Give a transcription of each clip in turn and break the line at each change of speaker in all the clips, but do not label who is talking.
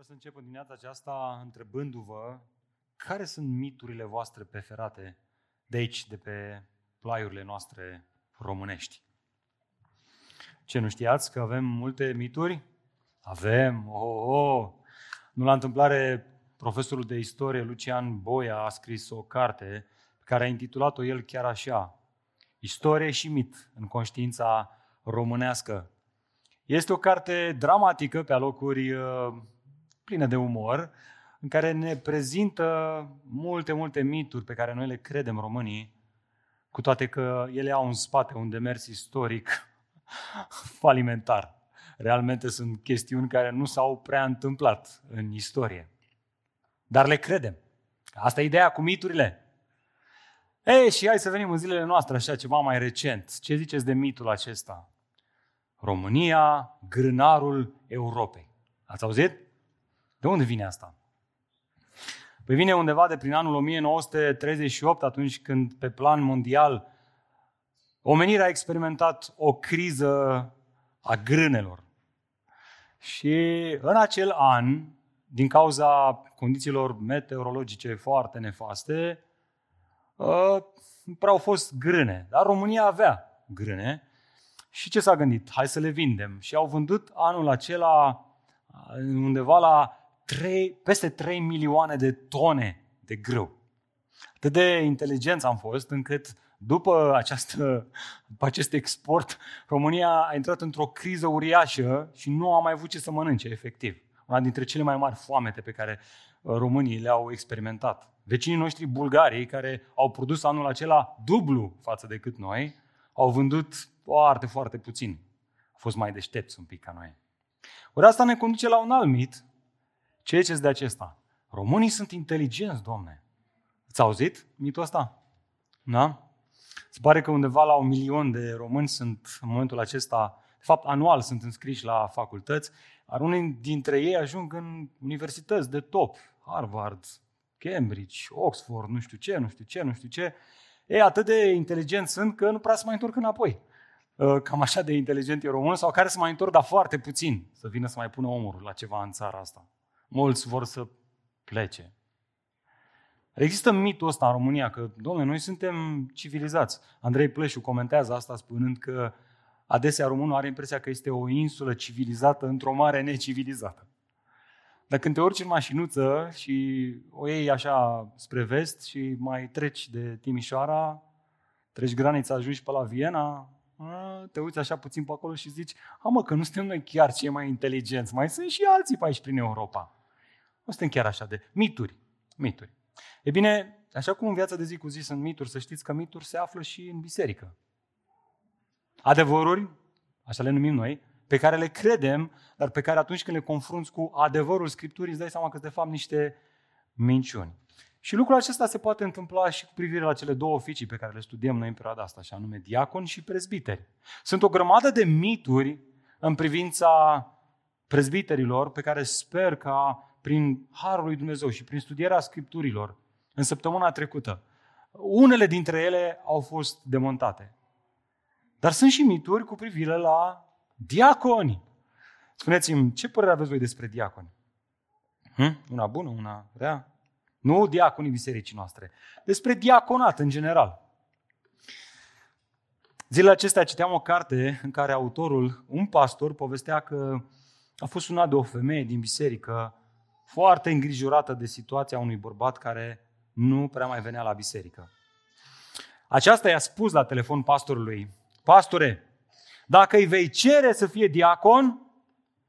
Vreau să încep în dimineața aceasta întrebându-vă care sunt miturile voastre preferate de aici, de pe plaiurile noastre românești. Ce, nu știați că avem multe mituri? Avem, oh, oh. Nu la întâmplare, profesorul de istorie Lucian Boia a scris o carte pe care a intitulat-o el chiar așa, Istorie și mit în conștiința românească. Este o carte dramatică pe alocuri uh, plină de umor, în care ne prezintă multe, multe mituri pe care noi le credem românii, cu toate că ele au în spate un demers istoric falimentar. Realmente sunt chestiuni care nu s-au prea întâmplat în istorie. Dar le credem. Asta e ideea cu miturile. Ei, și hai să venim în zilele noastre, așa ceva mai recent. Ce ziceți de mitul acesta? România, grânarul Europei. Ați auzit? De unde vine asta? Păi vine undeva de prin anul 1938, atunci când pe plan mondial omenirea a experimentat o criză a grânelor. Și în acel an, din cauza condițiilor meteorologice foarte nefaste, ă, prea au fost grâne. Dar România avea grâne. Și ce s-a gândit? Hai să le vindem. Și au vândut anul acela undeva la 3, peste 3 milioane de tone de grâu. Atât de inteligenți am fost încât după, această, după acest export, România a intrat într-o criză uriașă și nu a mai avut ce să mănânce, efectiv. Una dintre cele mai mari foamete pe care uh, românii le-au experimentat. Vecinii noștri bulgarii, care au produs anul acela dublu față de cât noi, au vândut foarte, foarte puțin. Au fost mai deștepți un pic ca noi. Ori asta ne conduce la un alt mit, ce ziceți de acesta? Românii sunt inteligenți, domne. Ați auzit mitul ăsta? Da? Se pare că undeva la un milion de români sunt în momentul acesta, de fapt anual sunt înscriși la facultăți, dar unii dintre ei ajung în universități de top, Harvard, Cambridge, Oxford, nu știu ce, nu știu ce, nu știu ce. Ei, atât de inteligenți sunt că nu prea se mai întorc înapoi. Uh, cam așa de inteligent e român sau care se mai întorc, dar foarte puțin, să vină să mai pună omorul la ceva în țara asta. Mulți vor să plece. Există mitul ăsta în România că, domnule, noi suntem civilizați. Andrei Plășu comentează asta spunând că adesea românul are impresia că este o insulă civilizată într-o mare necivilizată. Dar când te urci în mașinuță și o iei așa spre vest și mai treci de Timișoara, treci granița, ajungi pe la Viena, te uiți așa puțin pe acolo și zici, a mă, că nu suntem noi chiar cei mai inteligenți, mai sunt și alții pe aici prin Europa. Nu suntem chiar așa de mituri. Mituri. E bine, așa cum în viața de zi cu zi sunt mituri, să știți că mituri se află și în biserică. Adevăruri, așa le numim noi, pe care le credem, dar pe care atunci când le confrunți cu adevărul Scripturii, îți dai seama că sunt de fapt niște minciuni. Și lucrul acesta se poate întâmpla și cu privire la cele două oficii pe care le studiem noi în perioada asta, și anume diacon și prezbiteri. Sunt o grămadă de mituri în privința prezbiterilor pe care sper ca prin Harul lui Dumnezeu și prin studierea Scripturilor în săptămâna trecută, unele dintre ele au fost demontate. Dar sunt și mituri cu privire la diaconi. Spuneți-mi, ce părere aveți voi despre diaconi? Hm? Una bună, una rea? Nu diaconii bisericii noastre. Despre diaconat în general. Zilele acestea citeam o carte în care autorul, un pastor, povestea că a fost sunat de o femeie din biserică foarte îngrijorată de situația unui bărbat care nu prea mai venea la biserică. Aceasta i-a spus la telefon pastorului, pastore, dacă îi vei cere să fie diacon,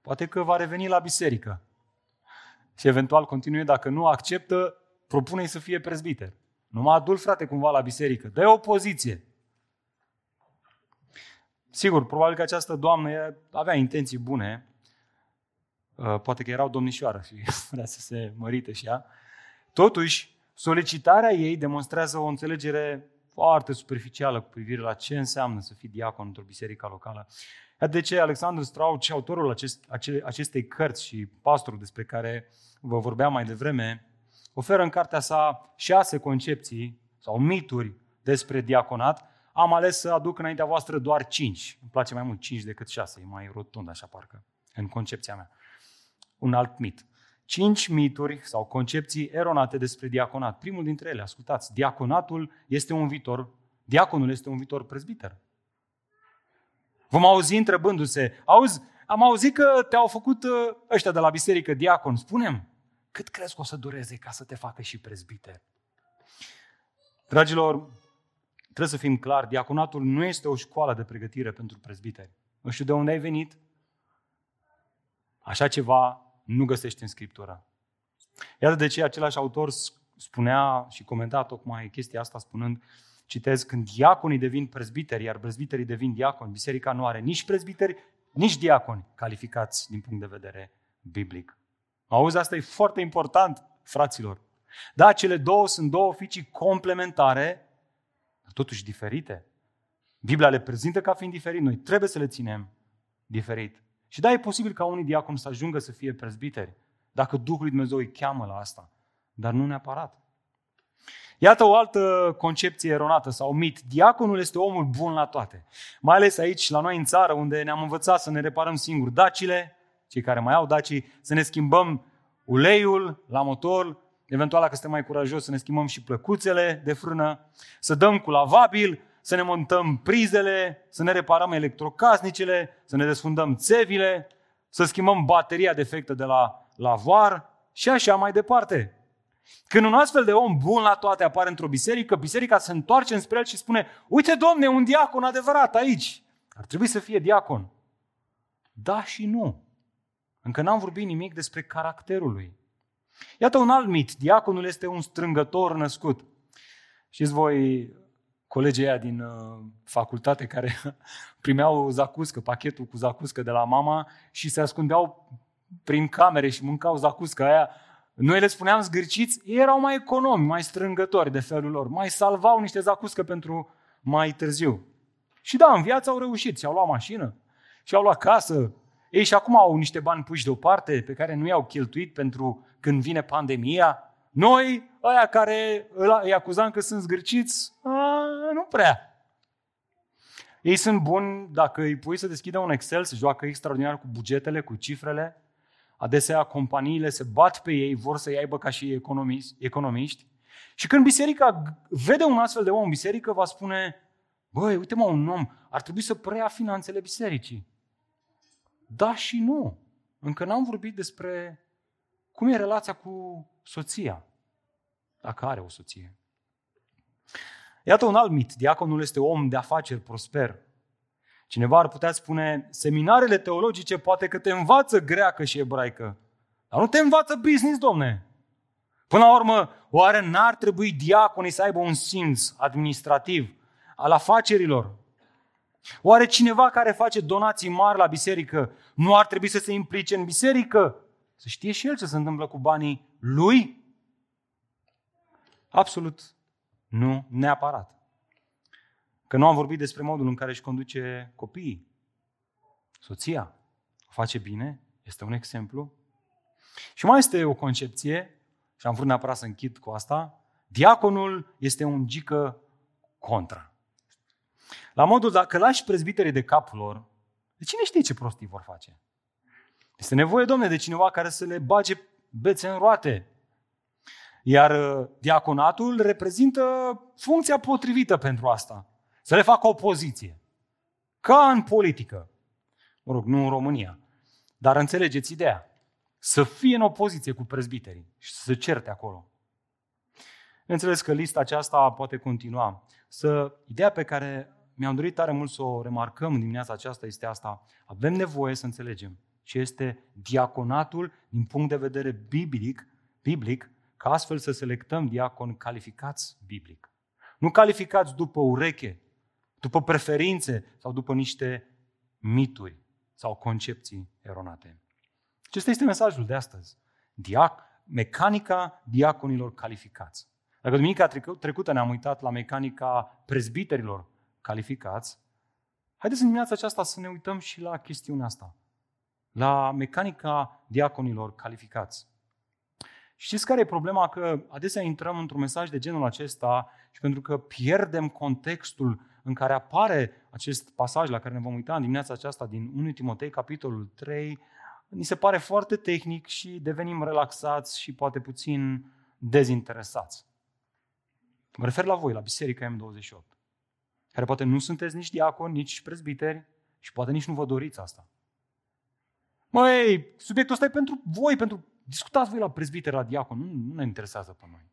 poate că va reveni la biserică. Și eventual continue, dacă nu acceptă, propune să fie prezbiter. Nu mă adul, frate, cumva la biserică. dă o poziție. Sigur, probabil că această doamnă avea intenții bune, Uh, poate că era o domnișoară și vrea să se mărite și ea. Totuși, solicitarea ei demonstrează o înțelegere foarte superficială cu privire la ce înseamnă să fii diacon într-o biserică locală. De ce Alexandru Strauch, autorul acest, ace, acestei cărți și pastorul despre care vă vorbeam mai devreme, oferă în cartea sa șase concepții sau mituri despre diaconat. Am ales să aduc înaintea voastră doar cinci. Îmi place mai mult cinci decât șase, e mai rotund așa parcă, în concepția mea un alt mit. cinci mituri sau concepții eronate despre diaconat. Primul dintre ele, ascultați, diaconatul este un viitor, diaconul este un viitor prezbiter. Vom auzi întrebându-se, auzi, am auzit că te-au făcut uh, ăștia de la biserică diacon, spunem, cât crezi că o să dureze ca să te facă și prezbiter? Dragilor, trebuie să fim clari, diaconatul nu este o școală de pregătire pentru prezbiteri. Nu știu de unde ai venit, așa ceva nu găsești în Scriptură. Iată de ce același autor spunea și comenta tocmai chestia asta spunând, citez, când diaconii devin prezbiteri, iar prezbiterii devin diaconi, biserica nu are nici prezbiteri, nici diaconi calificați din punct de vedere biblic. Auzi, asta e foarte important, fraților. Da, cele două sunt două oficii complementare, dar totuși diferite. Biblia le prezintă ca fiind diferit, noi trebuie să le ținem diferit. Și da, e posibil ca unii diaconi să ajungă să fie prezbiteri, dacă Duhul lui Dumnezeu îi cheamă la asta, dar nu neapărat. Iată o altă concepție eronată sau mit. Diaconul este omul bun la toate. Mai ales aici, la noi în țară, unde ne-am învățat să ne reparăm singuri dacile, cei care mai au dacii, să ne schimbăm uleiul la motor, eventual dacă suntem mai curajos să ne schimbăm și plăcuțele de frână, să dăm cu lavabil, să ne montăm prizele, să ne reparăm electrocasnicele, să ne desfundăm țevile, să schimbăm bateria defectă de la lavar și așa mai departe. Când un astfel de om bun la toate apare într-o biserică, biserica se întoarce înspre el și spune, uite domne, un diacon adevărat aici. Ar trebui să fie diacon. Da și nu. Încă n-am vorbit nimic despre caracterul lui. Iată un alt mit. Diaconul este un strângător născut. Știți voi, colegii aia din uh, facultate care primeau zacuscă, pachetul cu zacuscă de la mama și se ascundeau prin camere și mâncau zacuscă aia. Noi le spuneam zgârciți, ei erau mai economi, mai strângători de felul lor, mai salvau niște zacuscă pentru mai târziu. Și da, în viață au reușit, și-au luat mașină, și-au luat casă, ei și acum au niște bani puși deoparte pe care nu i-au cheltuit pentru când vine pandemia. Noi, ăia care îi acuzam că sunt zgârciți, a, nu prea. Ei sunt buni dacă îi pui să deschidă un Excel, se joacă extraordinar cu bugetele, cu cifrele. Adesea companiile se bat pe ei, vor să-i aibă ca și economiști. Și când biserica vede un astfel de om, biserică va spune, băi, uite mă, un om ar trebui să preia finanțele bisericii. Da și nu. Încă n-am vorbit despre cum e relația cu soția, dacă are o soție. Iată un alt mit. Diaconul este om de afaceri prosper. Cineva ar putea spune, seminarele teologice poate că te învață greacă și ebraică, dar nu te învață business, domne. Până la urmă, oare n-ar trebui diaconii să aibă un simț administrativ al afacerilor? Oare cineva care face donații mari la biserică nu ar trebui să se implice în biserică? Să știe și el ce se întâmplă cu banii lui? Absolut nu neapărat. Că nu am vorbit despre modul în care își conduce copiii. Soția o face bine, este un exemplu. Și mai este o concepție, și am vrut neapărat să închid cu asta, diaconul este un gică contra. La modul, dacă lași prezbiterii de capul lor, de cine știe ce prostii vor face? Este nevoie, domne, de cineva care să le bage bețe în roate. Iar uh, diaconatul reprezintă funcția potrivită pentru asta. Să le facă opoziție. Ca în politică. Mă rog, nu în România. Dar înțelegeți ideea. Să fie în opoziție cu prezbiterii și să se certe acolo. Înțeles că lista aceasta poate continua. Să, ideea pe care mi-am dorit tare mult să o remarcăm în dimineața aceasta este asta. Avem nevoie să înțelegem ce este diaconatul din punct de vedere biblic, biblic ca astfel să selectăm diaconi calificați biblic. Nu calificați după ureche, după preferințe sau după niște mituri sau concepții eronate. Acesta este mesajul de astăzi. Diac, mecanica diaconilor calificați. Dacă duminica trecută ne-am uitat la mecanica prezbiterilor calificați, haideți în dimineața aceasta să ne uităm și la chestiunea asta, la mecanica diaconilor calificați. Știți care e problema? Că adesea intrăm într-un mesaj de genul acesta și pentru că pierdem contextul în care apare acest pasaj la care ne vom uita în dimineața aceasta din 1 Timotei, capitolul 3, ni se pare foarte tehnic și devenim relaxați și poate puțin dezinteresați. Mă refer la voi, la Biserica M28, care poate nu sunteți nici diaconi, nici prezbiteri și poate nici nu vă doriți asta. Măi, subiectul ăsta e pentru voi, pentru discutați voi la prezbiter, la diacon, nu, nu ne interesează pe noi.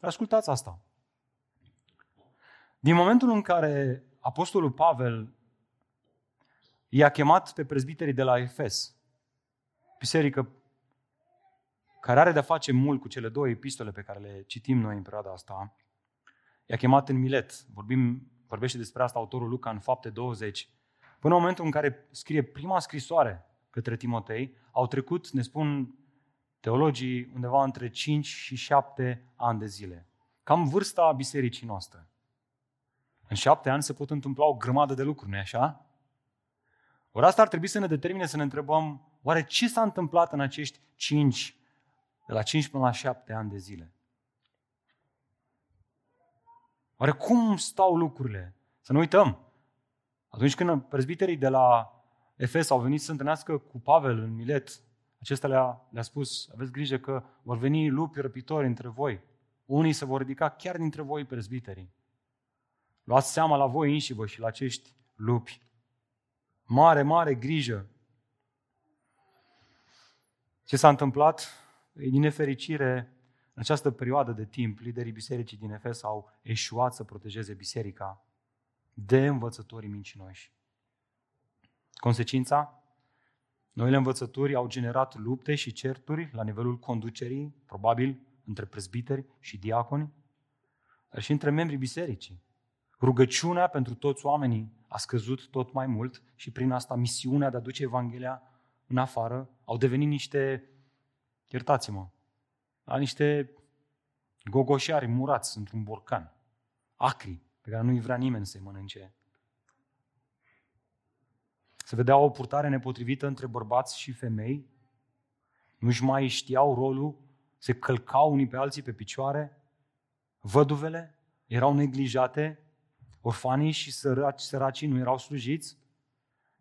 Ascultați asta. Din momentul în care Apostolul Pavel i-a chemat pe prezbiterii de la Efes, biserică care are de-a face mult cu cele două epistole pe care le citim noi în perioada asta, i-a chemat în Milet. Vorbim, vorbește despre asta autorul Luca în fapte 20. Până în momentul în care scrie prima scrisoare către Timotei, au trecut, ne spun teologii, undeva între 5 și 7 ani de zile. Cam vârsta bisericii noastre. În șapte ani se pot întâmpla o grămadă de lucruri, nu așa? Ori asta ar trebui să ne determine să ne întrebăm, oare ce s-a întâmplat în acești 5, de la 5 până la 7 ani de zile? Oare cum stau lucrurile? Să nu uităm. Atunci când prezbiterii de la Efes au venit să întâlnească cu Pavel în Milet, acesta le-a, le-a spus, aveți grijă că vor veni lupi răpitori între voi. Unii se vor ridica chiar dintre voi prezbiterii. Luați seama la voi înși vă și la acești lupi. Mare, mare grijă. Ce s-a întâmplat? Din nefericire, în această perioadă de timp, liderii bisericii din Efes au eșuat să protejeze biserica de învățătorii mincinoși. Consecința? Noile învățături au generat lupte și certuri la nivelul conducerii, probabil între prezbiteri și diaconi, dar și între membrii bisericii. Rugăciunea pentru toți oamenii a scăzut tot mai mult și prin asta misiunea de a duce Evanghelia în afară au devenit niște, iertați-mă, la niște gogoșari murați într-un borcan, acri, pe care nu-i vrea nimeni să-i mănânce. Se vedea o purtare nepotrivită între bărbați și femei, nu-și mai știau rolul, se călcau unii pe alții pe picioare, văduvele erau neglijate, Orfanii și săraci, săracii nu erau slujiți,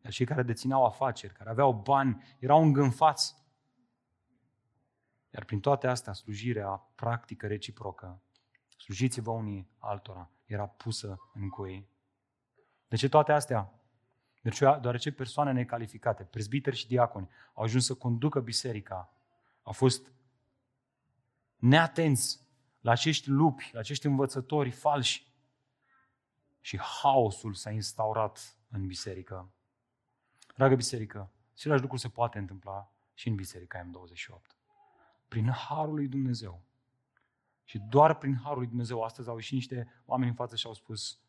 iar cei care dețineau afaceri, care aveau bani, erau îngânfați. Iar prin toate astea, slujirea practică reciprocă, slujiți-vă unii altora, era pusă în cui. De ce toate astea? Deci, deoarece persoane necalificate, prezbiteri și diaconi, au ajuns să conducă biserica, au fost neatenți la acești lupi, la acești învățători falși, și haosul s-a instaurat în biserică. Dragă biserică, același lucru se poate întâmpla și în biserica M28. Prin harul lui Dumnezeu. Și doar prin harul lui Dumnezeu, astăzi au ieșit niște oameni în față și au spus,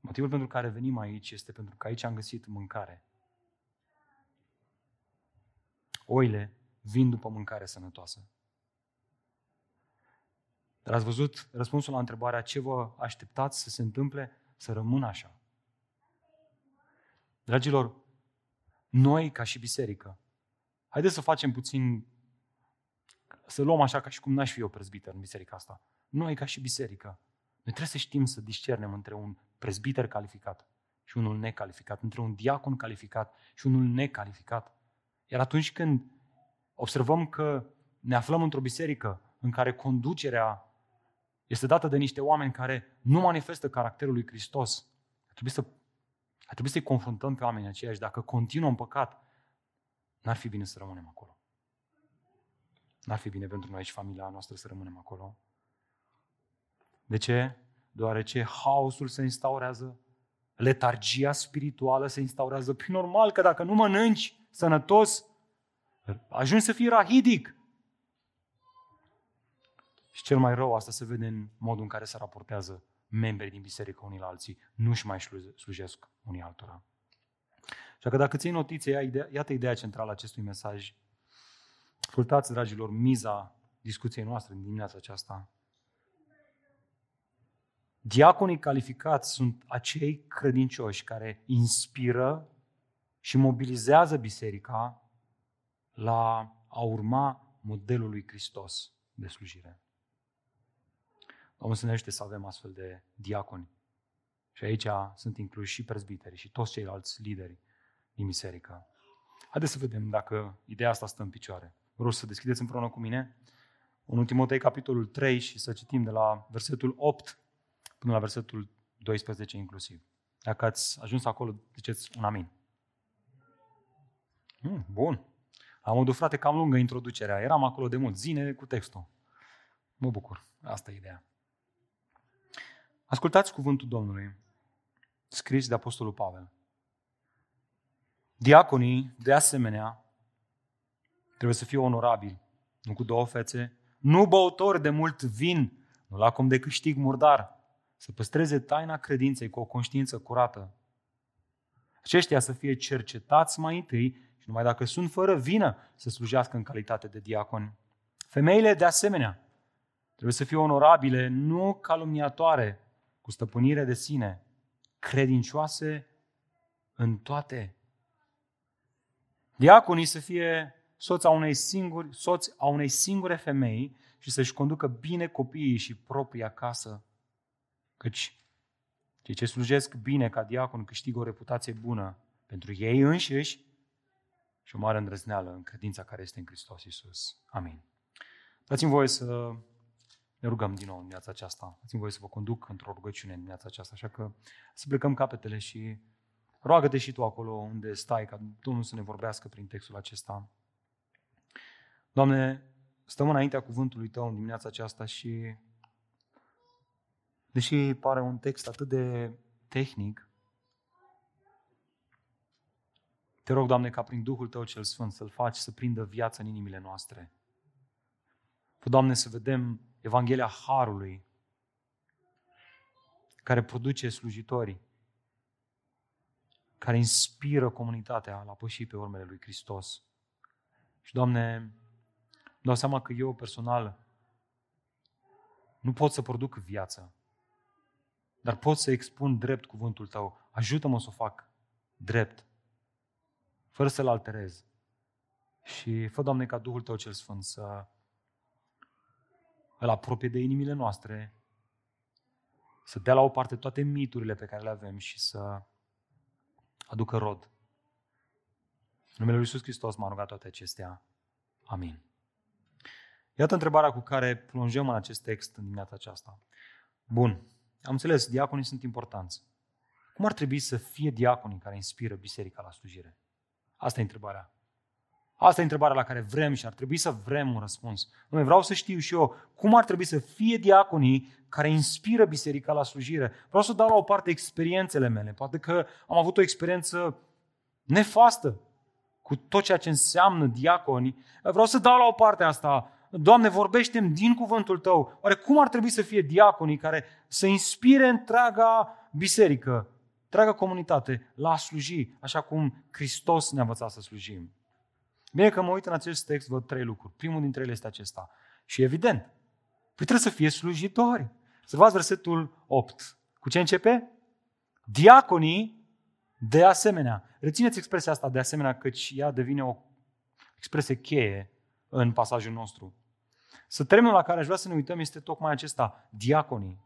motivul pentru care venim aici este pentru că aici am găsit mâncare. Oile vin după mâncare sănătoasă. Dar ați văzut răspunsul la întrebarea ce vă așteptați să se întâmple? să rămână așa. Dragilor, noi ca și biserică, haideți să facem puțin, să luăm așa ca și cum n-aș fi eu prezbiter în biserica asta. Noi ca și biserică, noi trebuie să știm să discernem între un prezbiter calificat și unul necalificat, între un diacon calificat și unul necalificat. Iar atunci când observăm că ne aflăm într-o biserică în care conducerea este dată de niște oameni care nu manifestă caracterul lui Hristos. Ar trebui, să, ar trebui să-i confruntăm pe oamenii aceia și dacă continuă în păcat, n-ar fi bine să rămânem acolo. N-ar fi bine pentru noi și familia noastră să rămânem acolo. De ce? Deoarece haosul se instaurează, letargia spirituală se instaurează. Păi normal că dacă nu mănânci sănătos, ajungi să fii rahidic. Și cel mai rău, asta se vede în modul în care se raportează membrii din biserică unii la alții. Nu-și mai slujesc unii altora. Așa că dacă ții notiție, ia ideea, iată ideea centrală a acestui mesaj. Ascultați, dragilor, miza discuției noastre din dimineața aceasta. Diaconii calificați sunt acei credincioși care inspiră și mobilizează biserica la a urma modelul lui Hristos de slujire. Domnul să ne să avem astfel de diaconi. Și aici sunt incluși și prezbiteri și toți ceilalți lideri din biserică. Haideți să vedem dacă ideea asta stă în picioare. Vă rog să deschideți împreună cu mine în Timotei, capitolul 3 și să citim de la versetul 8 până la versetul 12 inclusiv. Dacă ați ajuns acolo, ziceți un amin. Mm, bun. Am modul, frate, cam lungă introducerea. Eram acolo de mult. Zine cu textul. Mă bucur. Asta e ideea. Ascultați cuvântul Domnului, scris de Apostolul Pavel. Diaconii, de asemenea, trebuie să fie onorabili, nu cu două fețe, nu băutori de mult vin, nu la cum de câștig murdar, să păstreze taina credinței cu o conștiință curată. Aceștia să fie cercetați mai întâi și numai dacă sunt fără vină să slujească în calitate de diaconi. Femeile, de asemenea, trebuie să fie onorabile, nu calumniatoare, cu stăpânire de sine, credincioase în toate. Diaconii să fie soți a unei singuri, soți a unei singure femei și să-și conducă bine copiii și propria casă. Căci cei ce slujesc bine ca diacon câștigă o reputație bună pentru ei înșiși și o mare îndrăzneală în credința care este în Hristos Iisus. Amin. Dați-mi voie să ne rugăm din nou în dimineața aceasta. Dați-mi voie să vă conduc într-o rugăciune în dimineața aceasta, așa că să plecăm capetele și roagă-te și tu acolo unde stai, ca Domnul să ne vorbească prin textul acesta. Doamne, stăm înaintea cuvântului Tău în dimineața aceasta și deși pare un text atât de tehnic, te rog, Doamne, ca prin Duhul Tău cel Sfânt să-L faci să prindă viață în inimile noastre. Fă, Doamne, să vedem Evanghelia Harului care produce slujitori, care inspiră comunitatea la păși pe urmele lui Hristos. Și, Doamne, dau seama că eu personal nu pot să produc viață, dar pot să expun drept cuvântul Tău. Ajută-mă să o fac drept, fără să-L alterez. Și fă, Doamne, ca Duhul Tău cel Sfânt să îl apropie de inimile noastre, să dea la o parte toate miturile pe care le avem și să aducă rod. În numele Lui Iisus Hristos m-a rugat toate acestea. Amin. Iată întrebarea cu care plonjăm în acest text în dimineața aceasta. Bun, am înțeles, diaconii sunt importanți. Cum ar trebui să fie diaconii care inspiră biserica la slujire? Asta e întrebarea. Asta e întrebarea la care vrem și ar trebui să vrem un răspuns. Noi vreau să știu și eu cum ar trebui să fie diaconii care inspiră biserica la slujire. Vreau să dau la o parte experiențele mele. Poate că am avut o experiență nefastă cu tot ceea ce înseamnă diaconi. Vreau să dau la o parte asta. Doamne, vorbește din cuvântul Tău. Oare cum ar trebui să fie diaconii care să inspire întreaga biserică, întreaga comunitate la a sluji, așa cum Hristos ne-a învățat să slujim? Bine că mă uit în acest text, văd trei lucruri. Primul dintre ele este acesta. Și evident, păi trebuie să fie slujitori. Observați versetul 8. Cu ce începe? Diaconii de asemenea. Rețineți expresia asta de asemenea, căci ea devine o expresie cheie în pasajul nostru. Să termenul la care aș vrea să ne uităm este tocmai acesta, diaconii.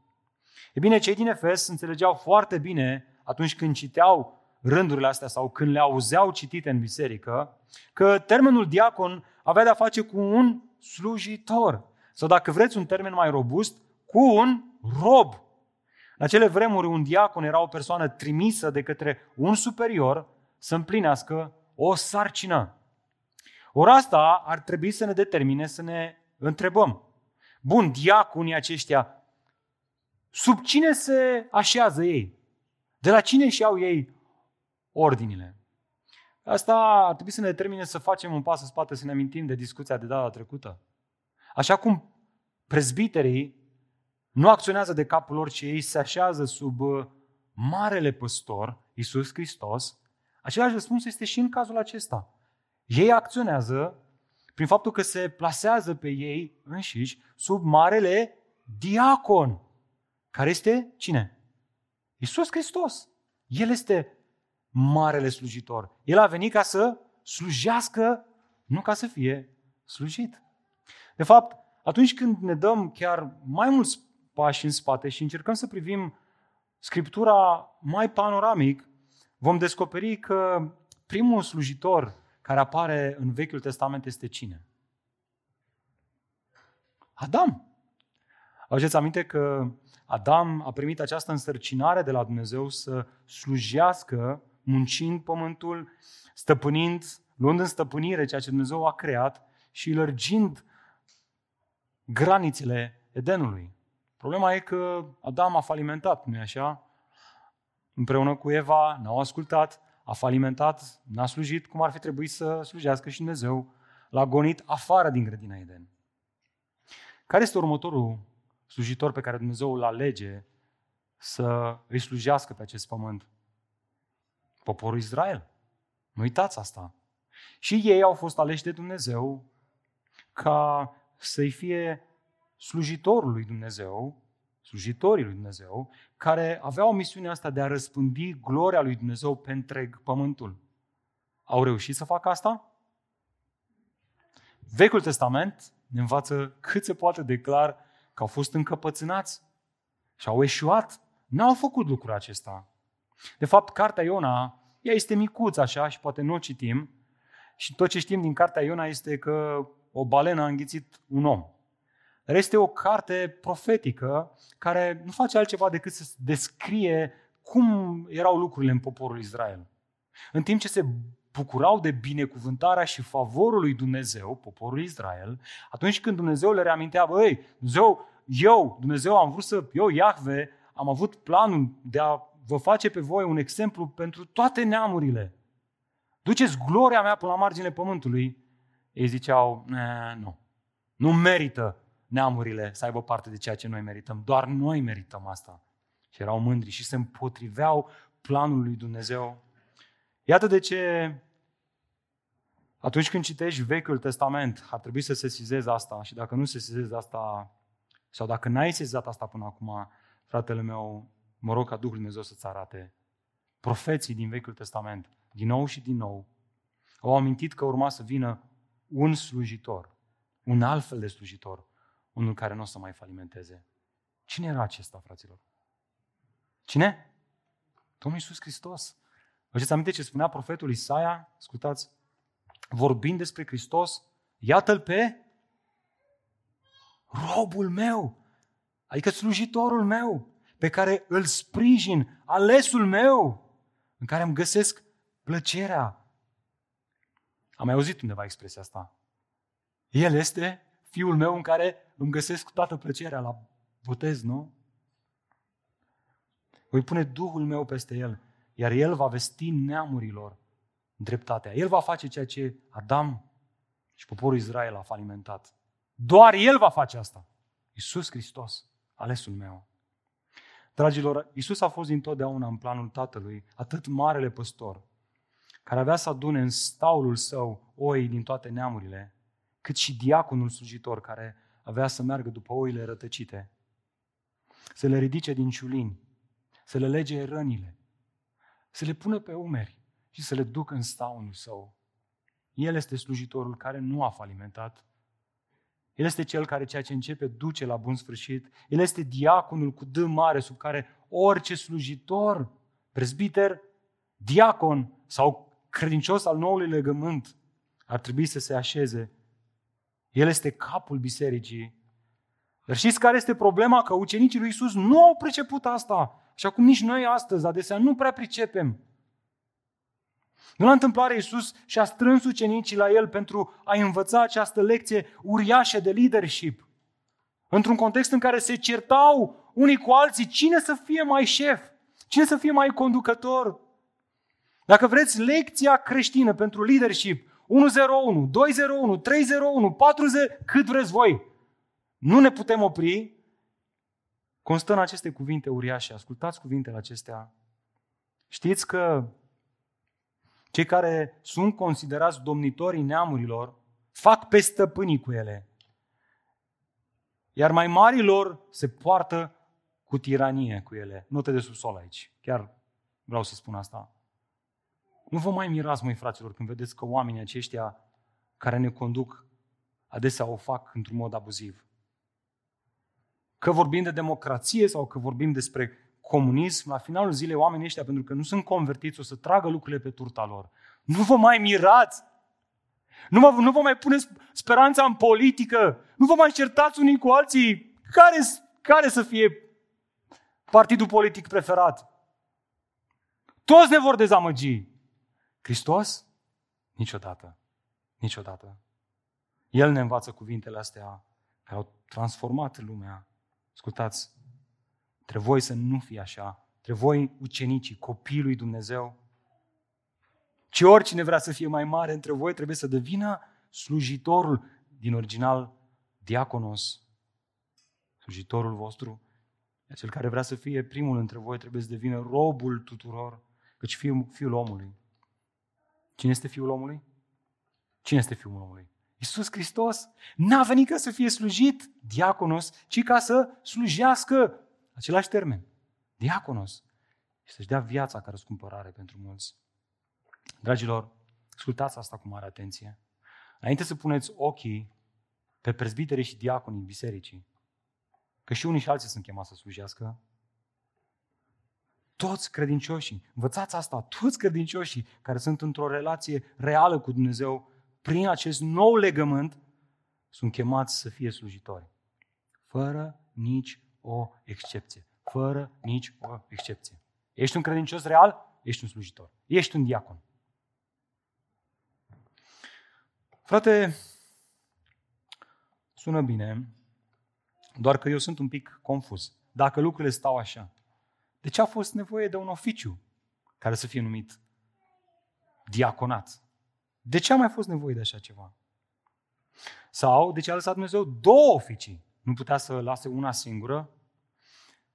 E bine, cei din Efes înțelegeau foarte bine atunci când citeau rândurile astea sau când le auzeau citite în biserică, că termenul diacon avea de-a face cu un slujitor. Sau dacă vreți un termen mai robust, cu un rob. În acele vremuri, un diacon era o persoană trimisă de către un superior să împlinească o sarcină. Ori asta ar trebui să ne determine să ne întrebăm. Bun, diaconii aceștia, sub cine se așează ei? De la cine și au ei ordinile. Asta ar trebui să ne determine să facem un pas în spate, să ne amintim de discuția de data trecută. Așa cum prezbiterii nu acționează de capul lor, ci ei se așează sub uh, marele păstor, Iisus Hristos, același răspuns este și în cazul acesta. Ei acționează prin faptul că se plasează pe ei înșiși sub marele diacon, care este cine? Iisus Hristos. El este marele slujitor. El a venit ca să slujească, nu ca să fie slujit. De fapt, atunci când ne dăm chiar mai mulți pași în spate și încercăm să privim Scriptura mai panoramic, vom descoperi că primul slujitor care apare în Vechiul Testament este cine? Adam. Aduceți aminte că Adam a primit această însărcinare de la Dumnezeu să slujească muncind pământul, stăpânind, luând în stăpânire ceea ce Dumnezeu a creat și lărgind granițele Edenului. Problema e că Adam a falimentat, nu așa? Împreună cu Eva n-au ascultat, a falimentat, n-a slujit cum ar fi trebuit să slujească și Dumnezeu. L-a gonit afară din grădina Eden. Care este următorul slujitor pe care Dumnezeu îl alege să îi slujească pe acest pământ? Poporul Israel. Nu uitați asta. Și ei au fost aleși de Dumnezeu ca să-i fie slujitorul lui Dumnezeu, slujitorii lui Dumnezeu, care aveau misiunea asta de a răspândi gloria lui Dumnezeu pe întreg pământul. Au reușit să facă asta? Vechiul Testament ne învață cât se poate de clar că au fost încăpățânați și au eșuat. N-au făcut lucrul acesta. De fapt, cartea Iona, ea este micuță așa și poate nu o citim. Și tot ce știm din cartea Iona este că o balenă a înghițit un om. Dar este o carte profetică care nu face altceva decât să descrie cum erau lucrurile în poporul Israel. În timp ce se bucurau de binecuvântarea și favorul lui Dumnezeu, poporul Israel, atunci când Dumnezeu le reamintea, băi, Dumnezeu, eu, Dumnezeu, am vrut să, eu, Iahve, am avut planul de a vă face pe voi un exemplu pentru toate neamurile. Duceți gloria mea până la marginile pământului. Ei ziceau, nu, nu merită neamurile să aibă parte de ceea ce noi merităm. Doar noi merităm asta. Și erau mândri și se împotriveau planului lui Dumnezeu. Iată de ce atunci când citești Vechiul Testament, ar trebui să se sizeze asta și dacă nu se sizeze asta, sau dacă n-ai sesizat asta până acum, fratele meu, mă rog ca Duhul Dumnezeu să-ți arate. Profeții din Vechiul Testament, din nou și din nou, au amintit că urma să vină un slujitor, un alt fel de slujitor, unul care nu o să mai falimenteze. Cine era acesta, fraților? Cine? Domnul Iisus Hristos. Vă știți aminte ce spunea profetul Isaia? Ascultați, vorbind despre Hristos, iată-l pe robul meu, adică slujitorul meu, pe care îl sprijin, alesul meu, în care îmi găsesc plăcerea. Am mai auzit undeva expresia asta. El este fiul meu în care îmi găsesc toată plăcerea la botez, nu? Voi pune Duhul meu peste el, iar el va vesti neamurilor dreptatea. El va face ceea ce Adam și poporul Israel a falimentat. Doar el va face asta. Iisus Hristos, alesul meu. Dragilor, Iisus a fost întotdeauna în planul Tatălui, atât marele păstor, care avea să adune în staulul său oi din toate neamurile, cât și diaconul slujitor care avea să meargă după oile rătăcite, să le ridice din ciulini, să le lege rănile, să le pună pe umeri și să le ducă în staunul său. El este slujitorul care nu a falimentat. El este cel care ceea ce începe duce la bun sfârșit. El este diaconul cu D mare sub care orice slujitor, prezbiter, diacon sau credincios al noului legământ ar trebui să se așeze el este capul bisericii. Dar știți care este problema? Că ucenicii lui Isus nu au priceput asta. Așa cum nici noi astăzi, adesea, nu prea pricepem. Nu la întâmplare Iisus și-a strâns ucenicii la el pentru a învăța această lecție uriașă de leadership. Într-un context în care se certau unii cu alții cine să fie mai șef, cine să fie mai conducător. Dacă vreți lecția creștină pentru leadership, 101, 201, 301, 40, cât vreți voi. Nu ne putem opri. Constă în aceste cuvinte uriașe. Ascultați cuvintele acestea. Știți că cei care sunt considerați domnitorii neamurilor fac pe stăpânii cu ele. Iar mai marilor se poartă cu tiranie cu ele. Note de subsol aici. Chiar vreau să spun asta. Nu vă mai mirați, măi fraților, când vedeți că oamenii aceștia care ne conduc adesea o fac într-un mod abuziv. Că vorbim de democrație sau că vorbim despre comunism, la finalul zilei oamenii ăștia, pentru că nu sunt convertiți, o să tragă lucrurile pe turta lor. Nu vă mai mirați! Nu vă, nu vă mai puneți speranța în politică. Nu vă mai certați unii cu alții. Care, care să fie partidul politic preferat? Toți ne vor dezamăgi. Hristos? Niciodată. Niciodată. El ne învață cuvintele astea care au transformat lumea. Ascultați, trebuie voi să nu fie așa. Trebuie voi, ucenicii, copiii lui Dumnezeu, ci oricine vrea să fie mai mare între voi trebuie să devină slujitorul din original diaconos. Slujitorul vostru. Cel care vrea să fie primul între voi trebuie să devină robul tuturor, căci fiul, fiul omului. Cine este fiul omului? Cine este fiul omului? Iisus Hristos n-a venit ca să fie slujit, diaconos, ci ca să slujească, același termen, diaconos, și să-și dea viața ca răscumpărare pentru mulți. Dragilor, ascultați asta cu mare atenție. Înainte să puneți ochii pe prezbiterii și diaconii bisericii, că și unii și alții sunt chemați să slujească, toți credincioșii, învățați asta, toți credincioșii care sunt într-o relație reală cu Dumnezeu, prin acest nou legământ, sunt chemați să fie slujitori. Fără nici o excepție. Fără nici o excepție. Ești un credincios real? Ești un slujitor. Ești un diacon. Frate, sună bine, doar că eu sunt un pic confuz. Dacă lucrurile stau așa, de ce a fost nevoie de un oficiu care să fie numit diaconat? De ce a mai fost nevoie de așa ceva? Sau de ce a lăsat Dumnezeu două oficii? Nu putea să lase una singură?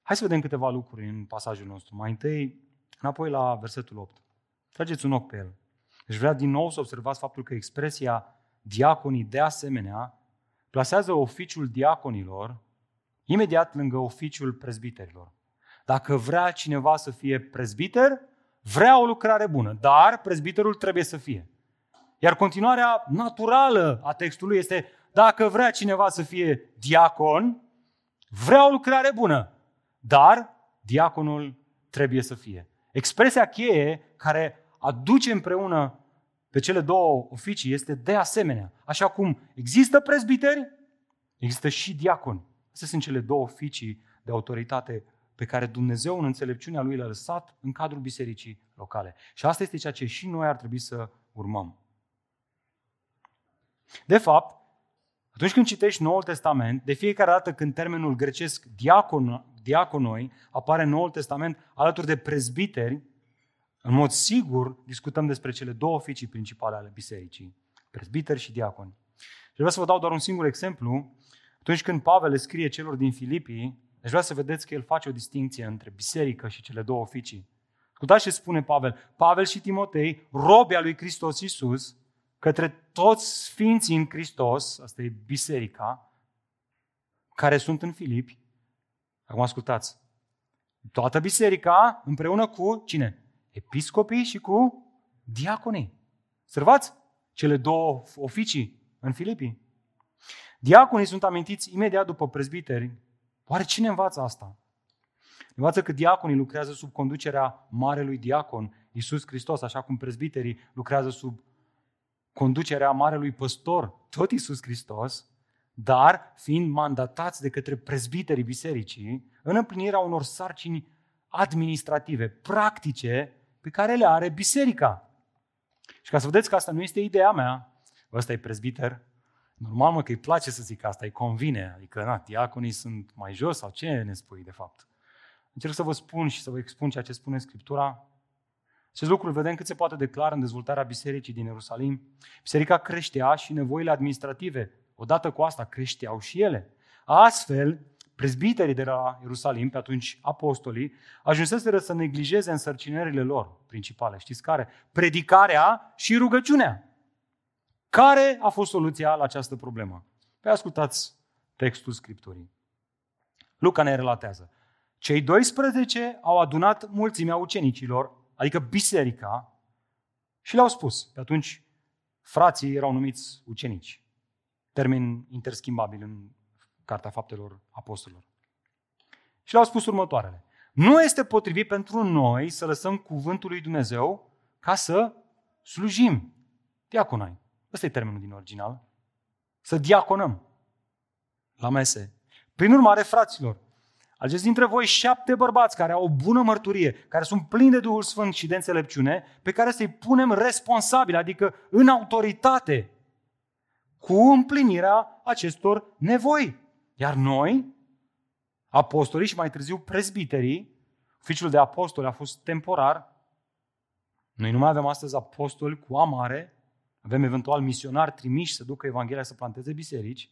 Hai să vedem câteva lucruri în pasajul nostru. Mai întâi, înapoi la versetul 8. Trageți un ochi pe el. Deci vrea din nou să observați faptul că expresia diaconii de asemenea plasează oficiul diaconilor imediat lângă oficiul prezbiterilor. Dacă vrea cineva să fie prezbiter, vrea o lucrare bună, dar prezbiterul trebuie să fie. Iar continuarea naturală a textului este, dacă vrea cineva să fie diacon, vrea o lucrare bună, dar diaconul trebuie să fie. Expresia cheie care aduce împreună pe cele două oficii este de asemenea. Așa cum există prezbiteri, există și diaconi. Astea sunt cele două oficii de autoritate pe care Dumnezeu în înțelepciunea Lui le-a lăsat în cadrul bisericii locale. Și asta este ceea ce și noi ar trebui să urmăm. De fapt, atunci când citești Noul Testament, de fiecare dată când termenul grecesc diacon, diaconoi apare în Noul Testament alături de prezbiteri, în mod sigur discutăm despre cele două oficii principale ale bisericii, prezbiteri și diaconi. Și vreau să vă dau doar un singur exemplu. Atunci când Pavel le scrie celor din Filipii, deci vreau să vedeți că el face o distinție între biserică și cele două oficii. Ascultați ce spune Pavel. Pavel și Timotei, robi al lui Hristos Iisus, către toți sfinții în Hristos, asta e biserica, care sunt în Filipi. Acum ascultați. Toată biserica împreună cu cine? Episcopii și cu diaconii. Observați cele două oficii în Filipii. Diaconii sunt amintiți imediat după prezbiteri. Oare cine învață asta? Învață că diaconii lucrează sub conducerea marelui diacon, Iisus Hristos, așa cum prezbiterii lucrează sub conducerea marelui păstor, tot Iisus Hristos, dar fiind mandatați de către prezbiterii bisericii în împlinirea unor sarcini administrative, practice, pe care le are biserica. Și ca să vedeți că asta nu este ideea mea, ăsta e prezbiter, normal mă că îi place să zic asta, îi convine, adică na, diaconii sunt mai jos sau ce ne spui de fapt? Încerc să vă spun și să vă expun ceea ce spune Scriptura. Acest lucru vedem cât se poate declara în dezvoltarea bisericii din Ierusalim. Biserica creștea și nevoile administrative. Odată cu asta creșteau și ele. Astfel, prezbiterii de la Ierusalim, pe atunci apostolii, ajunseseră să neglijeze însărcinările lor principale. Știți care? Predicarea și rugăciunea. Care a fost soluția la această problemă? Păi ascultați textul Scripturii. Luca ne relatează. Cei 12 au adunat mulțimea ucenicilor, adică biserica, și le-au spus. Pe atunci frații erau numiți ucenici. Termen interschimbabil în Cartea Faptelor Apostolilor. Și le-au spus următoarele. Nu este potrivit pentru noi să lăsăm cuvântul lui Dumnezeu ca să slujim diaconai. Ăsta e termenul din original. Să diaconăm la mese. Prin urmare, fraților, Alegeți dintre voi șapte bărbați care au o bună mărturie, care sunt plini de Duhul Sfânt și de înțelepciune, pe care să-i punem responsabili, adică în autoritate, cu împlinirea acestor nevoi. Iar noi, apostolii și mai târziu prezbiterii, oficiul de apostoli a fost temporar, noi nu mai avem astăzi apostoli cu amare, avem eventual misionari trimiși să ducă Evanghelia să planteze biserici,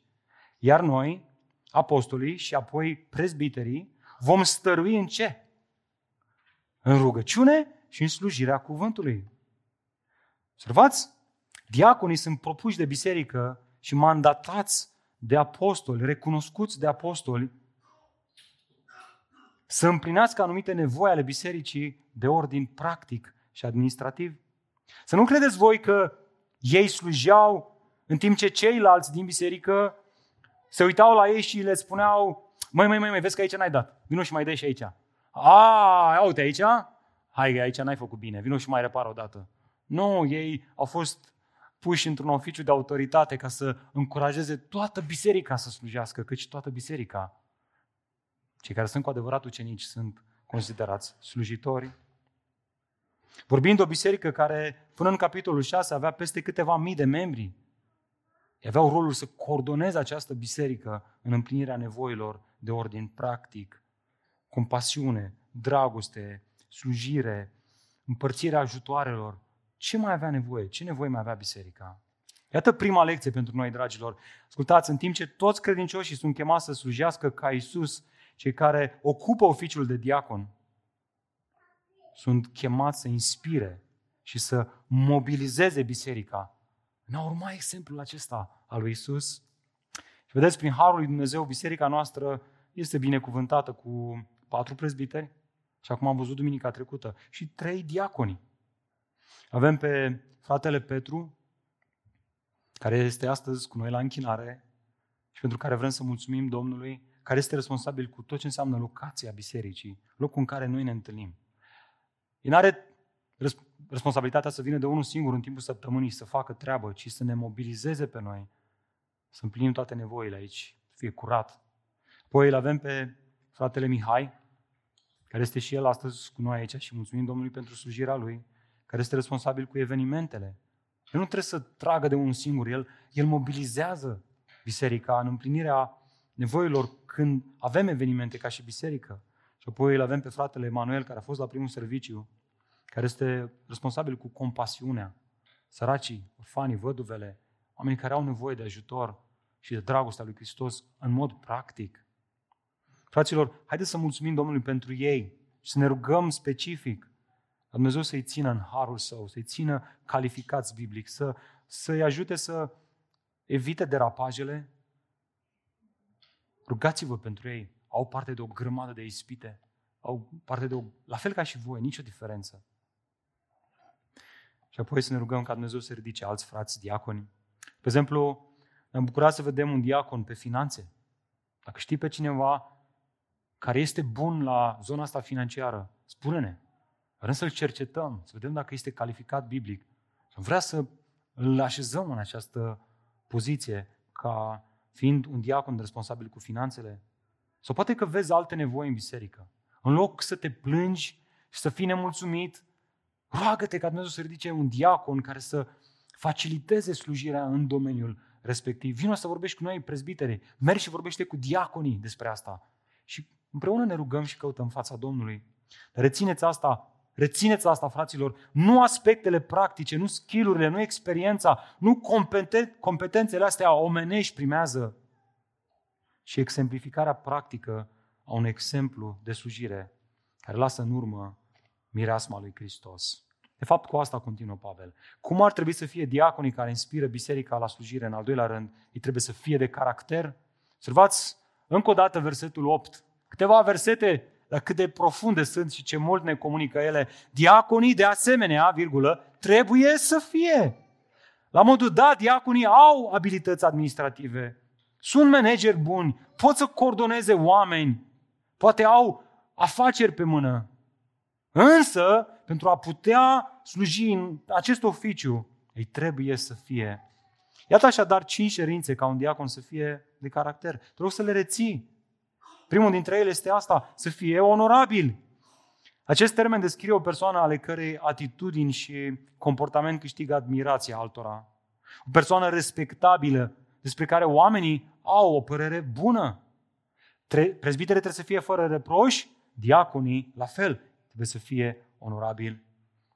iar noi, apostolii și apoi prezbiterii, vom stărui în ce? În rugăciune și în slujirea cuvântului. Observați? Diaconii sunt propuși de biserică și mandatați de apostoli, recunoscuți de apostoli, să împlinească anumite nevoi ale bisericii de ordin practic și administrativ. Să nu credeți voi că ei slujeau în timp ce ceilalți din biserică se uitau la ei și le spuneau, măi, măi, măi, măi vezi că aici n-ai dat, vino și mai dai și aici. A, uite aici, hai, aici n-ai făcut bine, vino și mai repară o dată. Nu, ei au fost puși într-un oficiu de autoritate ca să încurajeze toată biserica să slujească, căci toată biserica, cei care sunt cu adevărat ucenici, sunt considerați slujitori. Vorbind de o biserică care, până în capitolul 6, avea peste câteva mii de membri, aveau rolul să coordoneze această biserică în împlinirea nevoilor de ordin practic, compasiune, dragoste, slujire, împărțirea ajutoarelor. Ce mai avea nevoie? Ce nevoie mai avea biserica? Iată prima lecție pentru noi, dragilor. Ascultați, în timp ce toți credincioșii sunt chemați să slujească ca Isus, cei care ocupă oficiul de diacon, sunt chemați să inspire și să mobilizeze biserica în a urma exemplul acesta al lui Isus. Și vedeți, prin Harul lui Dumnezeu, biserica noastră este binecuvântată cu patru prezbiteri, și acum am văzut duminica trecută, și trei diaconi. Avem pe fratele Petru, care este astăzi cu noi la închinare și pentru care vrem să mulțumim Domnului, care este responsabil cu tot ce înseamnă locația bisericii, locul în care noi ne întâlnim. El are responsabilitatea să vină de unul singur în timpul săptămânii să facă treabă, ci să ne mobilizeze pe noi, să împlinim toate nevoile aici, să fie curat. Apoi îl avem pe fratele Mihai, care este și el astăzi cu noi aici și mulțumim Domnului pentru slujirea lui, care este responsabil cu evenimentele. El nu trebuie să tragă de unul singur, el, el mobilizează biserica în împlinirea nevoilor când avem evenimente ca și biserică. Și apoi îl avem pe fratele Emanuel, care a fost la primul serviciu, care este responsabil cu compasiunea, săracii, orfanii, văduvele, oamenii care au nevoie de ajutor și de dragostea lui Hristos în mod practic. Fraților, haideți să mulțumim Domnului pentru ei și să ne rugăm specific Dumnezeu să-i țină în harul său, să-i țină calificați biblic, să, să-i ajute să evite derapajele. Rugați-vă pentru ei. Au parte de o grămadă de ispite. Au parte de o... La fel ca și voi, nicio diferență. Și apoi să ne rugăm ca Dumnezeu să ridice alți frați diaconi. De exemplu, ne-am bucurat să vedem un diacon pe finanțe. Dacă știi pe cineva care este bun la zona asta financiară, spune-ne. Vrem să-l cercetăm, să vedem dacă este calificat biblic. Și vrea să îl așezăm în această poziție ca fiind un diacon responsabil cu finanțele. Sau poate că vezi alte nevoi în biserică. În loc să te plângi și să fii nemulțumit, Roagă-te ca Dumnezeu să ridice un diacon care să faciliteze slujirea în domeniul respectiv. Vino să vorbești cu noi, prezbiteri. Mergi și vorbește cu diaconii despre asta. Și împreună ne rugăm și căutăm fața Domnului. Dar rețineți asta, rețineți asta, fraților, nu aspectele practice, nu skillurile, nu experiența, nu competen- competențele astea omenești primează, și exemplificarea practică a un exemplu de slujire care lasă în urmă mireasma lui Hristos. De fapt, cu asta continuă Pavel. Cum ar trebui să fie diaconii care inspiră biserica la slujire? În al doilea rând, ei trebuie să fie de caracter. Observați încă o dată versetul 8. Câteva versete, dar cât de profunde sunt și ce mult ne comunică ele. Diaconii, de asemenea, virgulă, trebuie să fie. La modul, da, diaconii au abilități administrative, sunt manageri buni, pot să coordoneze oameni, poate au afaceri pe mână, Însă, pentru a putea sluji în acest oficiu, ei trebuie să fie Iată așadar cinci cerințe ca un diacon să fie de caracter. Te rog să le reții. Primul dintre ele este asta, să fie onorabil. Acest termen descrie o persoană ale cărei atitudini și comportament câștigă admirația altora. O persoană respectabilă, despre care oamenii au o părere bună. Prezbiterii trebuie să fie fără reproș, diaconii la fel, trebuie să fie onorabil.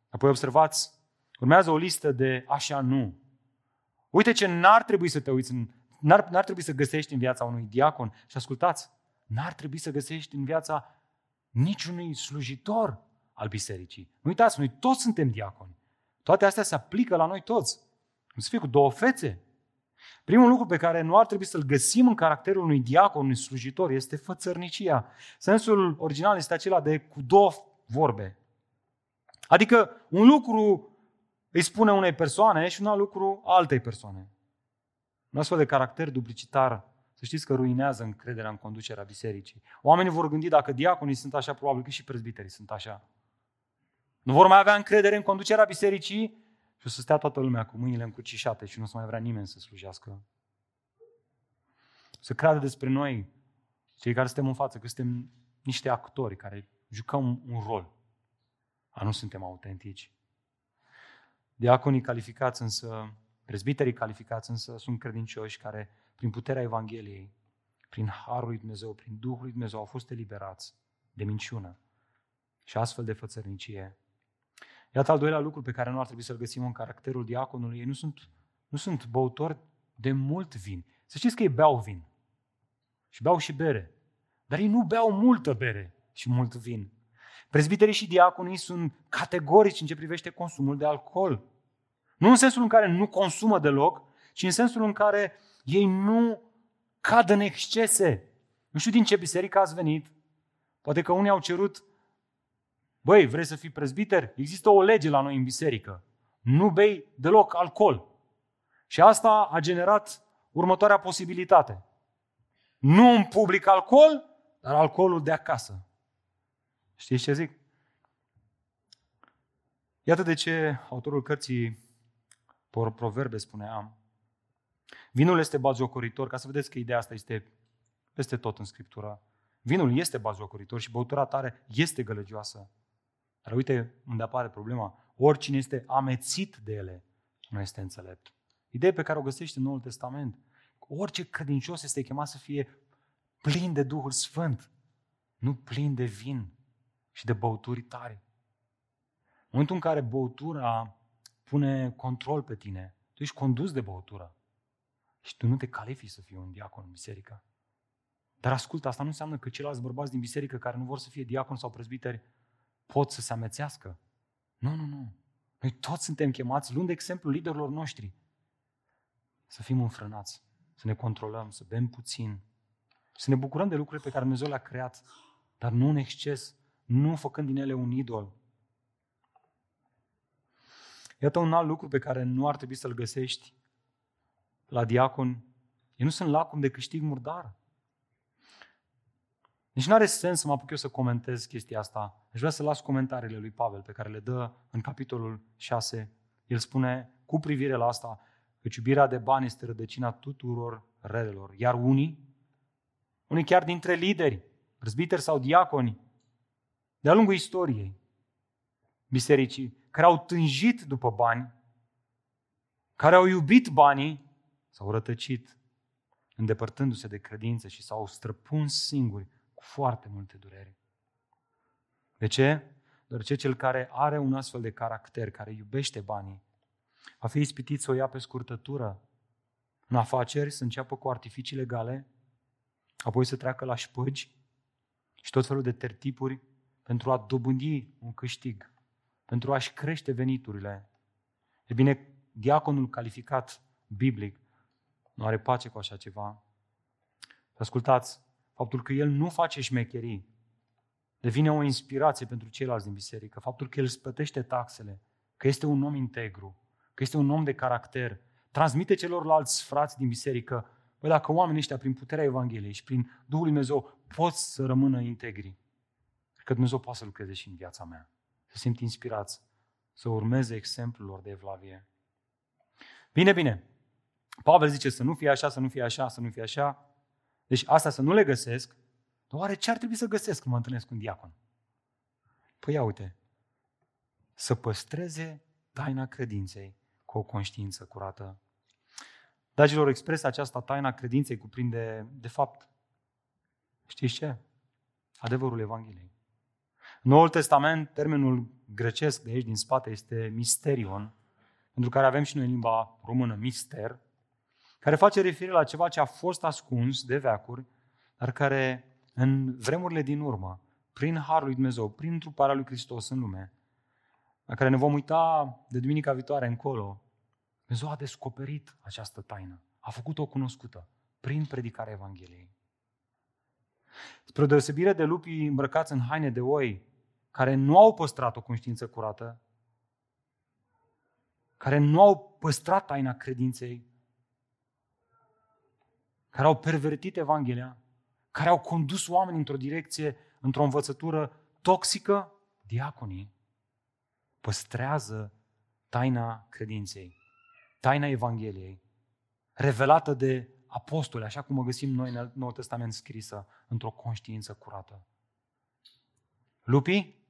Apoi observați, urmează o listă de așa nu. Uite ce n-ar trebui să te uiți, în, n-ar, n-ar trebui să găsești în viața unui diacon. Și ascultați, n-ar trebui să găsești în viața niciunui slujitor al bisericii. Nu uitați, noi toți suntem diaconi. Toate astea se aplică la noi toți. Nu să fie cu două fețe. Primul lucru pe care nu ar trebui să-l găsim în caracterul unui diacon, unui slujitor, este fățărnicia. Sensul original este acela de cu două vorbe. Adică un lucru îi spune unei persoane și un alt lucru altei persoane. Un astfel de caracter duplicitar, să știți că ruinează încrederea în conducerea bisericii. Oamenii vor gândi dacă diaconii sunt așa, probabil că și prezbiterii sunt așa. Nu vor mai avea încredere în conducerea bisericii și o să stea toată lumea cu mâinile încrucișate și nu o să mai vrea nimeni să slujească. Să creadă despre noi, cei care suntem în față, că suntem niște actori care jucăm un rol. A nu suntem autentici. Diaconii calificați însă, prezbiterii calificați însă sunt credincioși care, prin puterea Evangheliei, prin Harul lui Dumnezeu, prin Duhul lui Dumnezeu, au fost eliberați de minciună și astfel de fățărnicie. Iată al doilea lucru pe care nu ar trebui să-l găsim în caracterul diaconului. Ei nu sunt, nu sunt băutori de mult vin. Să știți că ei beau vin. Și beau și bere. Dar ei nu beau multă bere și mult vin. Prezbiterii și diaconii sunt categorici în ce privește consumul de alcool. Nu în sensul în care nu consumă deloc, ci în sensul în care ei nu cad în excese. Nu știu din ce biserică ați venit. Poate că unii au cerut, băi, vrei să fii prezbiter? Există o lege la noi în biserică. Nu bei deloc alcool. Și asta a generat următoarea posibilitate. Nu în public alcool, dar alcoolul de acasă. Știți ce zic? Iată de ce autorul cărții Proverbe spunea Vinul este baziocoritor, ca să vedeți că ideea asta este peste tot în Scriptură. Vinul este baziocoritor și băutura tare este gălăgioasă. Dar uite unde apare problema. Oricine este amețit de ele nu este înțelept. Ideea pe care o găsești în Noul Testament. Orice credincios este chemat să fie plin de Duhul Sfânt, nu plin de vin și de băuturi tare. În momentul în care băutura pune control pe tine, tu ești condus de băutură și tu nu te califici să fii un diacon în biserică. Dar ascultă, asta nu înseamnă că ceilalți bărbați din biserică care nu vor să fie diacon sau prezbiteri pot să se amețească. Nu, nu, nu. Noi toți suntem chemați, luând de exemplu liderilor noștri, să fim înfrânați, să ne controlăm, să bem puțin, să ne bucurăm de lucrurile pe care Dumnezeu le-a creat, dar nu în exces, nu făcând din ele un idol. Iată un alt lucru pe care nu ar trebui să-l găsești la diacon. Ei nu sunt lacum de câștig murdar. Deci nu are sens să mă apuc eu să comentez chestia asta. Aș vrea să las comentariile lui Pavel pe care le dă în capitolul 6. El spune cu privire la asta că iubirea de bani este rădăcina tuturor relelor. Iar unii, unii chiar dintre lideri, prezbiteri sau diaconi, de-a lungul istoriei bisericii, care au tânjit după bani, care au iubit banii, s-au rătăcit, îndepărtându-se de credință și s-au străpuns singuri cu foarte multe dureri. De ce? ce cel care are un astfel de caracter, care iubește banii, va fi ispitit să o ia pe scurtătură în afaceri, să înceapă cu artificii legale, apoi să treacă la șpăgi și tot felul de tertipuri pentru a dobândi un câștig, pentru a-și crește veniturile. E bine, diaconul calificat biblic nu are pace cu așa ceva. Ascultați, faptul că el nu face șmecherii devine o inspirație pentru ceilalți din biserică. Faptul că el spătește taxele, că este un om integru, că este un om de caracter, transmite celorlalți frați din biserică, băi, dacă oamenii ăștia, prin puterea Evangheliei și prin Duhul lui Dumnezeu, pot să rămână integri, că Dumnezeu poate să lucreze și în viața mea. Să simt inspirați, să urmeze exemplul lor de evlavie. Bine, bine. Pavel zice să nu fie așa, să nu fie așa, să nu fie așa. Deci asta să nu le găsesc, dar oare ce ar trebui să găsesc când mă întâlnesc cu un diacon? Păi ia uite, să păstreze taina credinței cu o conștiință curată. Dragilor, expresia aceasta, taina credinței, cuprinde, de fapt, știți ce? Adevărul Evangheliei. În Noul Testament, termenul grecesc de aici, din spate, este misterion, pentru care avem și noi în limba română mister, care face referire la ceva ce a fost ascuns de veacuri, dar care în vremurile din urmă, prin Harul lui Dumnezeu, prin truparea lui Hristos în lume, la care ne vom uita de duminica viitoare încolo, Dumnezeu a descoperit această taină, a făcut-o cunoscută prin predicarea Evangheliei. Spre deosebire de lupii îmbrăcați în haine de oi, care nu au păstrat o conștiință curată, care nu au păstrat taina credinței, care au pervertit Evanghelia, care au condus oamenii într-o direcție, într-o învățătură toxică, diaconii păstrează taina credinței, taina Evangheliei, revelată de apostoli, așa cum o găsim noi în Noul Testament scrisă, într-o conștiință curată. Lupii,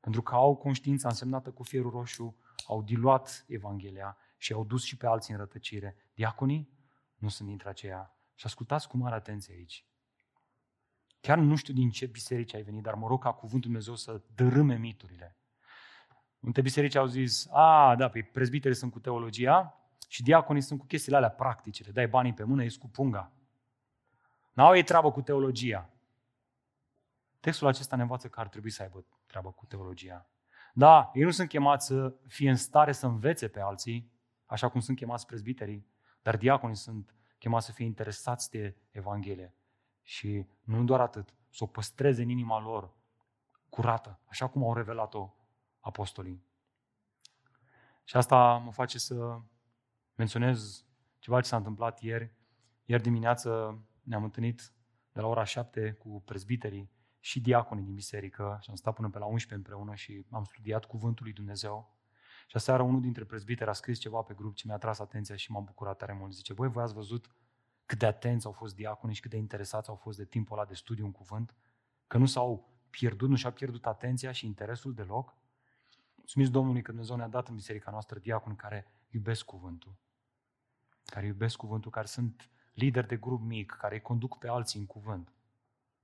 pentru că au conștiința însemnată cu fierul roșu, au diluat Evanghelia și au dus și pe alții în rătăcire. Diaconii nu sunt dintre aceia. Și ascultați cu mare atenție aici. Chiar nu știu din ce biserici ai venit, dar mă rog ca cuvântul Dumnezeu să dărâme miturile. Multe biserici au zis, a, da, păi prezbiterii sunt cu teologia și diaconii sunt cu chestiile alea practice. Le dai banii pe mână, ești cu punga. N-au ei treabă cu teologia. Textul acesta ne învață că ar trebui să aibă treabă cu teologia. Da, ei nu sunt chemați să fie în stare să învețe pe alții, așa cum sunt chemați prezbiterii, dar diaconii sunt chemați să fie interesați de Evanghelie. Și nu doar atât, să o păstreze în inima lor curată, așa cum au revelat-o apostolii. Și asta mă face să menționez ceva ce s-a întâmplat ieri. Ieri dimineață ne-am întâlnit de la ora 7 cu prezbiterii și diaconii din biserică și am stat până pe la 11 împreună și am studiat cuvântul lui Dumnezeu. Și aseară unul dintre prezbiteri a scris ceva pe grup ce mi-a tras atenția și m-am bucurat tare mult. Zice, voi, voi ați văzut cât de atenți au fost diaconii și cât de interesați au fost de timpul ăla de studiu în cuvânt? Că nu s-au pierdut, nu și-au pierdut atenția și interesul deloc? Mulțumiți Domnului că Dumnezeu ne-a dat în biserica noastră diaconi care iubesc cuvântul. Care iubesc cuvântul, care sunt lideri de grup mic, care îi conduc pe alții în cuvânt.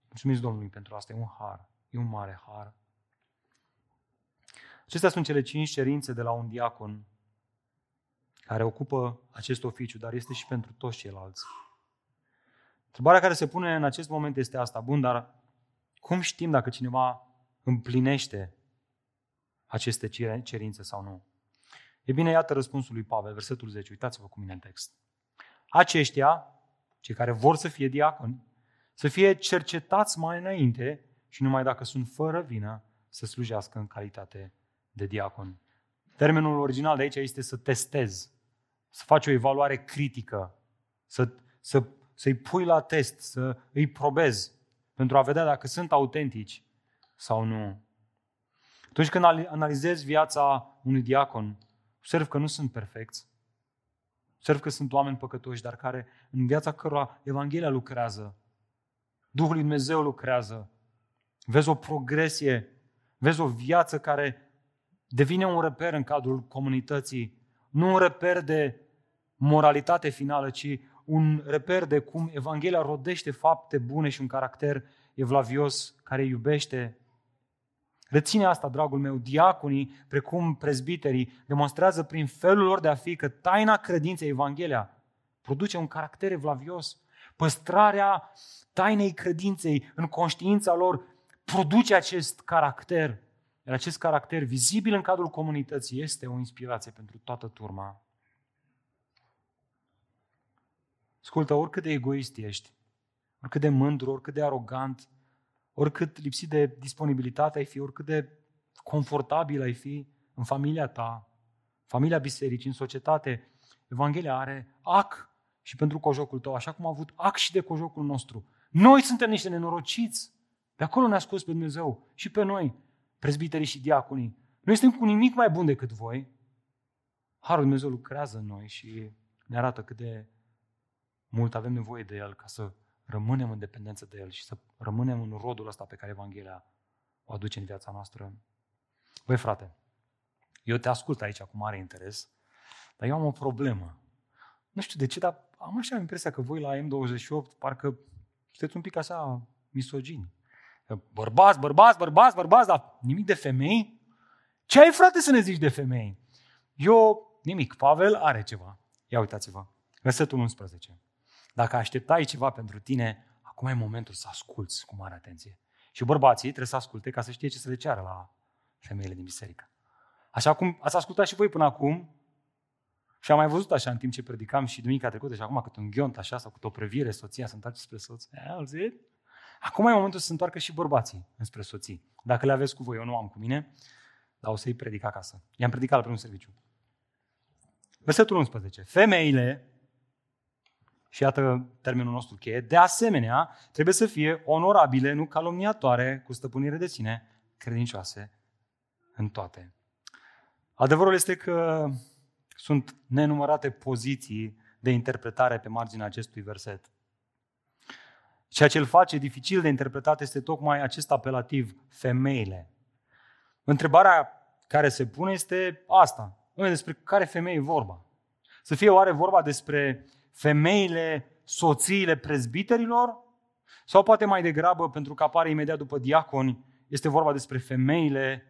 Mulțumiți Domnului pentru asta, e un har, e un mare har. Acestea sunt cele cinci cerințe de la un diacon care ocupă acest oficiu, dar este și pentru toți ceilalți. Întrebarea care se pune în acest moment este asta. Bun, dar cum știm dacă cineva împlinește aceste cerințe sau nu? E bine, iată răspunsul lui Pavel, versetul 10. Uitați-vă cu mine în text. Aceștia, cei care vor să fie diaconi, să fie cercetați mai înainte și numai dacă sunt fără vină să slujească în calitate de diacon. Termenul original de aici este să testezi, să faci o evaluare critică, să, să, să-i pui la test, să îi probezi pentru a vedea dacă sunt autentici sau nu. Atunci când analizezi viața unui diacon, observ că nu sunt perfecți, observ că sunt oameni păcătoși, dar care în viața cărora Evanghelia lucrează, Duhul lui Dumnezeu lucrează, vezi o progresie, vezi o viață care devine un reper în cadrul comunității, nu un reper de moralitate finală, ci un reper de cum Evanghelia rodește fapte bune și un caracter evlavios care iubește. Reține asta, dragul meu, diaconii, precum prezbiterii, demonstrează prin felul lor de a fi că taina credinței Evanghelia produce un caracter evlavios. Păstrarea tainei credinței în conștiința lor produce acest caracter. Iar acest caracter vizibil în cadrul comunității este o inspirație pentru toată turma. Ascultă, oricât de egoist ești, oricât de mândru, oricât de arogant, oricât lipsit de disponibilitate ai fi, oricât de confortabil ai fi în familia ta, familia bisericii, în societate, Evanghelia are ac și pentru cojocul tău, așa cum a avut ac și de cojocul nostru. Noi suntem niște nenorociți. De acolo ne-a scos pe Dumnezeu și pe noi, prezbiterii și diaconii. Noi suntem cu nimic mai bun decât voi. Harul Dumnezeu lucrează în noi și ne arată cât de mult avem nevoie de El ca să rămânem în dependență de El și să rămânem în rodul ăsta pe care Evanghelia o aduce în viața noastră. Băi, frate, eu te ascult aici cu mare interes, dar eu am o problemă. Nu știu de ce, dar am așa impresia că voi la M28 parcă sunteți un pic așa misogini. Bărbați, bărbați, bărbați, bărbați, dar nimic de femei? Ce ai, frate, să ne zici de femei? Eu, nimic. Pavel are ceva. Ia uitați-vă. Versetul 11. Dacă așteptai ceva pentru tine, acum e momentul să asculți cu mare atenție. Și bărbații trebuie să asculte ca să știe ce să le ceară la femeile din biserică. Așa cum ați ascultat și voi până acum, și am mai văzut așa în timp ce predicam și duminica trecută și acum cât un ghiont așa sau cât o previre soția să întoarce spre soț. Auzit? Acum e momentul să se întoarcă și bărbații înspre soții. Dacă le aveți cu voi, eu nu am cu mine, dar o să-i predic acasă. I-am predicat la primul serviciu. Versetul 11. Femeile, și iată termenul nostru cheie, de asemenea, trebuie să fie onorabile, nu calomniatoare, cu stăpânire de sine, credincioase în toate. Adevărul este că sunt nenumărate poziții de interpretare pe marginea acestui verset. Ceea ce îl face dificil de interpretat este tocmai acest apelativ, femeile. Întrebarea care se pune este asta. Despre care femei e vorba? Să fie oare vorba despre femeile, soțiile prezbiterilor? Sau poate mai degrabă, pentru că apare imediat după diaconi, este vorba despre femeile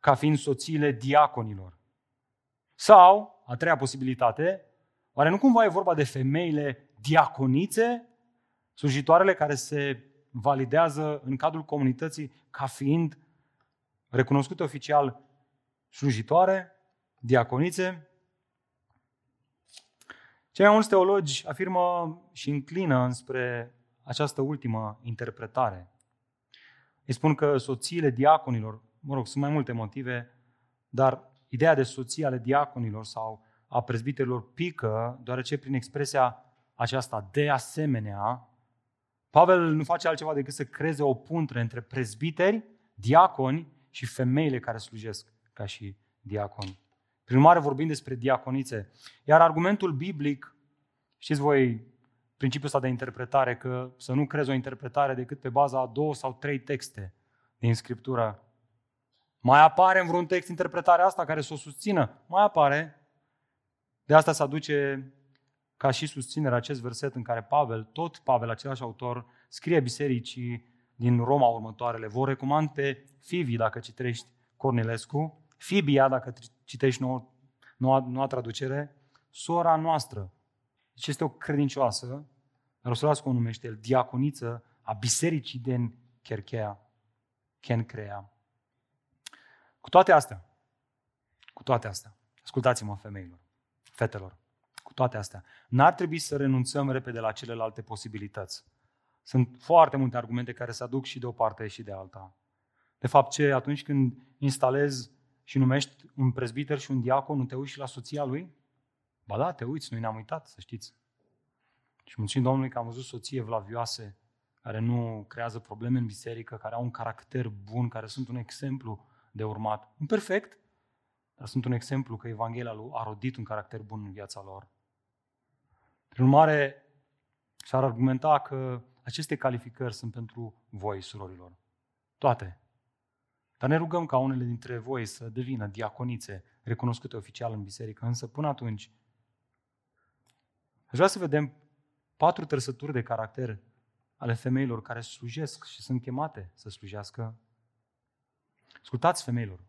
ca fiind soțiile diaconilor. Sau, a treia posibilitate, oare nu cumva e vorba de femeile diaconițe, slujitoarele care se validează în cadrul comunității ca fiind recunoscute oficial slujitoare, diaconițe? Cei mai mulți teologi afirmă și înclină înspre această ultimă interpretare. Îi spun că soțiile diaconilor mă rog, sunt mai multe motive, dar ideea de soție ale diaconilor sau a prezbiterilor pică, deoarece prin expresia aceasta, de asemenea, Pavel nu face altceva decât să creeze o puntre între prezbiteri, diaconi și femeile care slujesc ca și diaconi. Prin urmare vorbim despre diaconițe. Iar argumentul biblic, știți voi principiul ăsta de interpretare, că să nu crezi o interpretare decât pe baza a două sau trei texte din Scriptură. Mai apare în vreun text interpretarea asta care să o susțină? Mai apare. De asta se aduce ca și susținere acest verset în care Pavel, tot Pavel, același autor, scrie bisericii din Roma următoarele. Vă recomand pe Fivi dacă citești Cornilescu, Fibia dacă citești noua, noua, noua traducere, sora noastră. Deci este o credincioasă, dar o numește el, diaconiță a bisericii din Cherchea, Kencrea. Cu toate astea, cu toate astea, ascultați-mă femeilor, fetelor, cu toate astea, n-ar trebui să renunțăm repede la celelalte posibilități. Sunt foarte multe argumente care se aduc și de o parte și de alta. De fapt, ce atunci când instalezi și numești un prezbiter și un diacon, nu te uiți și la soția lui? Ba da, te uiți, noi ne-am uitat, să știți. Și mulțumim Domnului că am văzut soție vlavioase, care nu creează probleme în biserică, care au un caracter bun, care sunt un exemplu de urmat. Nu perfect, dar sunt un exemplu că Evanghelia a rodit un caracter bun în viața lor. Prin urmare, s-ar argumenta că aceste calificări sunt pentru voi, surorilor. Toate. Dar ne rugăm ca unele dintre voi să devină diaconițe recunoscute oficial în biserică, însă până atunci aș vrea să vedem patru trăsături de caracter ale femeilor care slujesc și sunt chemate să slujească Ascultați femeilor.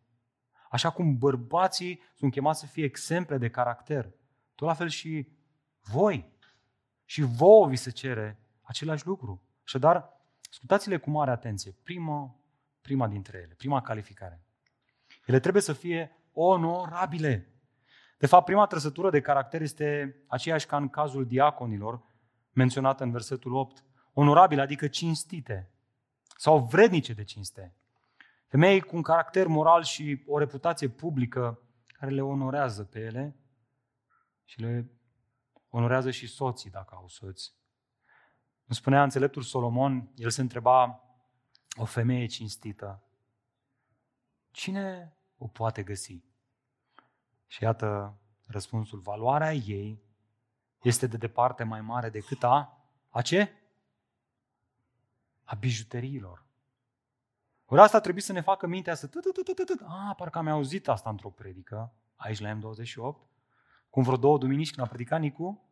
Așa cum bărbații sunt chemați să fie exemple de caracter, tot la fel și voi. Și vouă vi se cere același lucru. Așadar, ascultați-le cu mare atenție. Prima, prima dintre ele, prima calificare. Ele trebuie să fie onorabile. De fapt, prima trăsătură de caracter este aceeași ca în cazul diaconilor, menționată în versetul 8. Onorabile, adică cinstite sau vrednice de cinste. Femei cu un caracter moral și o reputație publică care le onorează pe ele și le onorează și soții dacă au soți. Îmi spunea înțeleptul Solomon, el se întreba o femeie cinstită. Cine o poate găsi? Și iată răspunsul, valoarea ei este de departe mai mare decât a, a ce? A bijuteriilor. Ori asta trebuie să ne facă mintea să... A, parcă am auzit asta într-o predică, aici la M28, cum vreo două duminici când a predicat Nicu.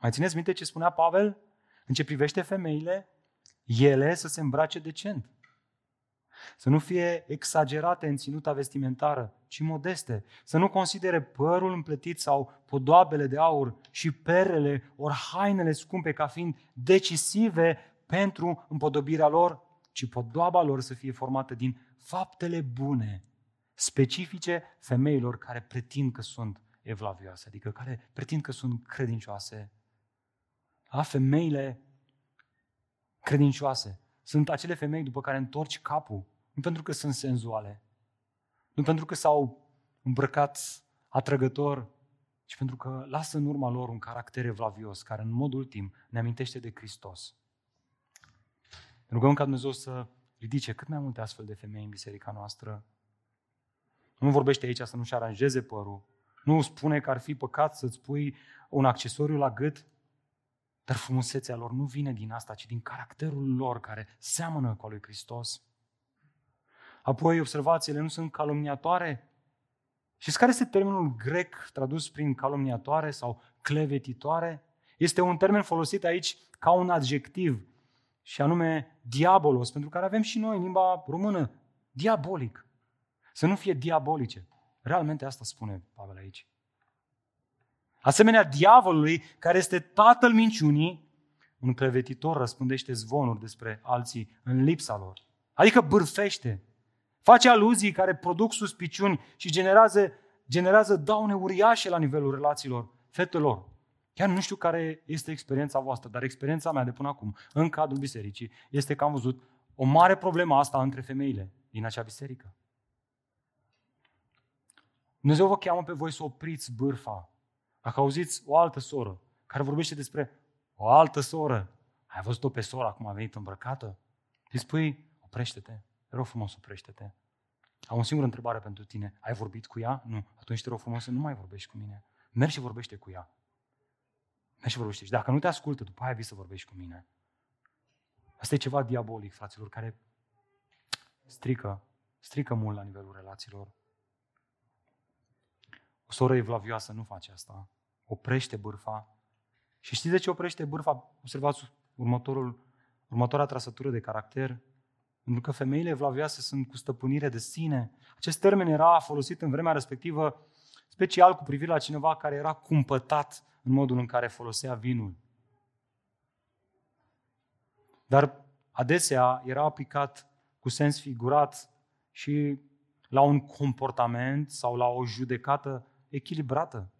Mai țineți minte ce spunea Pavel? În ce privește femeile, ele să se îmbrace decent. Să nu fie exagerate în ținuta vestimentară, ci modeste. Să nu considere părul împletit sau podoabele de aur și perele ori hainele scumpe ca fiind decisive pentru împodobirea lor, ci podoaba lor să fie formată din faptele bune, specifice femeilor care pretind că sunt evlavioase, adică care pretind că sunt credincioase. A, femeile credincioase sunt acele femei după care întorci capul, nu pentru că sunt senzuale, nu pentru că s-au îmbrăcat atrăgător, ci pentru că lasă în urma lor un caracter evlavios, care în mod ultim ne amintește de Hristos. Rugăm ca Dumnezeu să ridice cât mai multe astfel de femei în biserica noastră. Nu vorbește aici să nu-și aranjeze părul. Nu spune că ar fi păcat să-ți pui un accesoriu la gât, dar frumusețea lor nu vine din asta, ci din caracterul lor care seamănă cu al lui Hristos. Apoi, observațiile nu sunt calomniatoare. Și care este termenul grec tradus prin calomniatoare sau clevetitoare? Este un termen folosit aici ca un adjectiv și anume diabolos, pentru care avem și noi în limba română, diabolic. Să nu fie diabolice. Realmente asta spune Pavel aici. Asemenea, diavolului, care este tatăl minciunii, un crevetitor răspândește zvonuri despre alții în lipsa lor. Adică bârfește, face aluzii care produc suspiciuni și generează, generează daune uriașe la nivelul relațiilor fetelor. Chiar nu știu care este experiența voastră, dar experiența mea de până acum, în cadrul bisericii, este că am văzut o mare problemă asta între femeile din acea biserică. Dumnezeu vă cheamă pe voi să opriți bârfa. Dacă auziți o altă soră care vorbește despre o altă soră, ai văzut-o pe sora cum a venit îmbrăcată? Îi spui, oprește-te, te rog frumos, oprește-te. Am o singură întrebare pentru tine. Ai vorbit cu ea? Nu. Atunci te rog frumos să nu mai vorbești cu mine. Mergi și vorbește cu ea. Mergi și vorbește. Și dacă nu te ascultă, după aia vii să vorbești cu mine. Asta e ceva diabolic, fraților, care strică, strică mult la nivelul relațiilor. O soră evlavioasă nu face asta. Oprește bârfa. Și știți de ce oprește bârfa? Observați următorul, următoarea trăsătură de caracter. Pentru că femeile evlavioase sunt cu stăpânire de sine. Acest termen era folosit în vremea respectivă special cu privire la cineva care era cumpătat în modul în care folosea vinul. Dar adesea era aplicat cu sens figurat și la un comportament sau la o judecată echilibrată.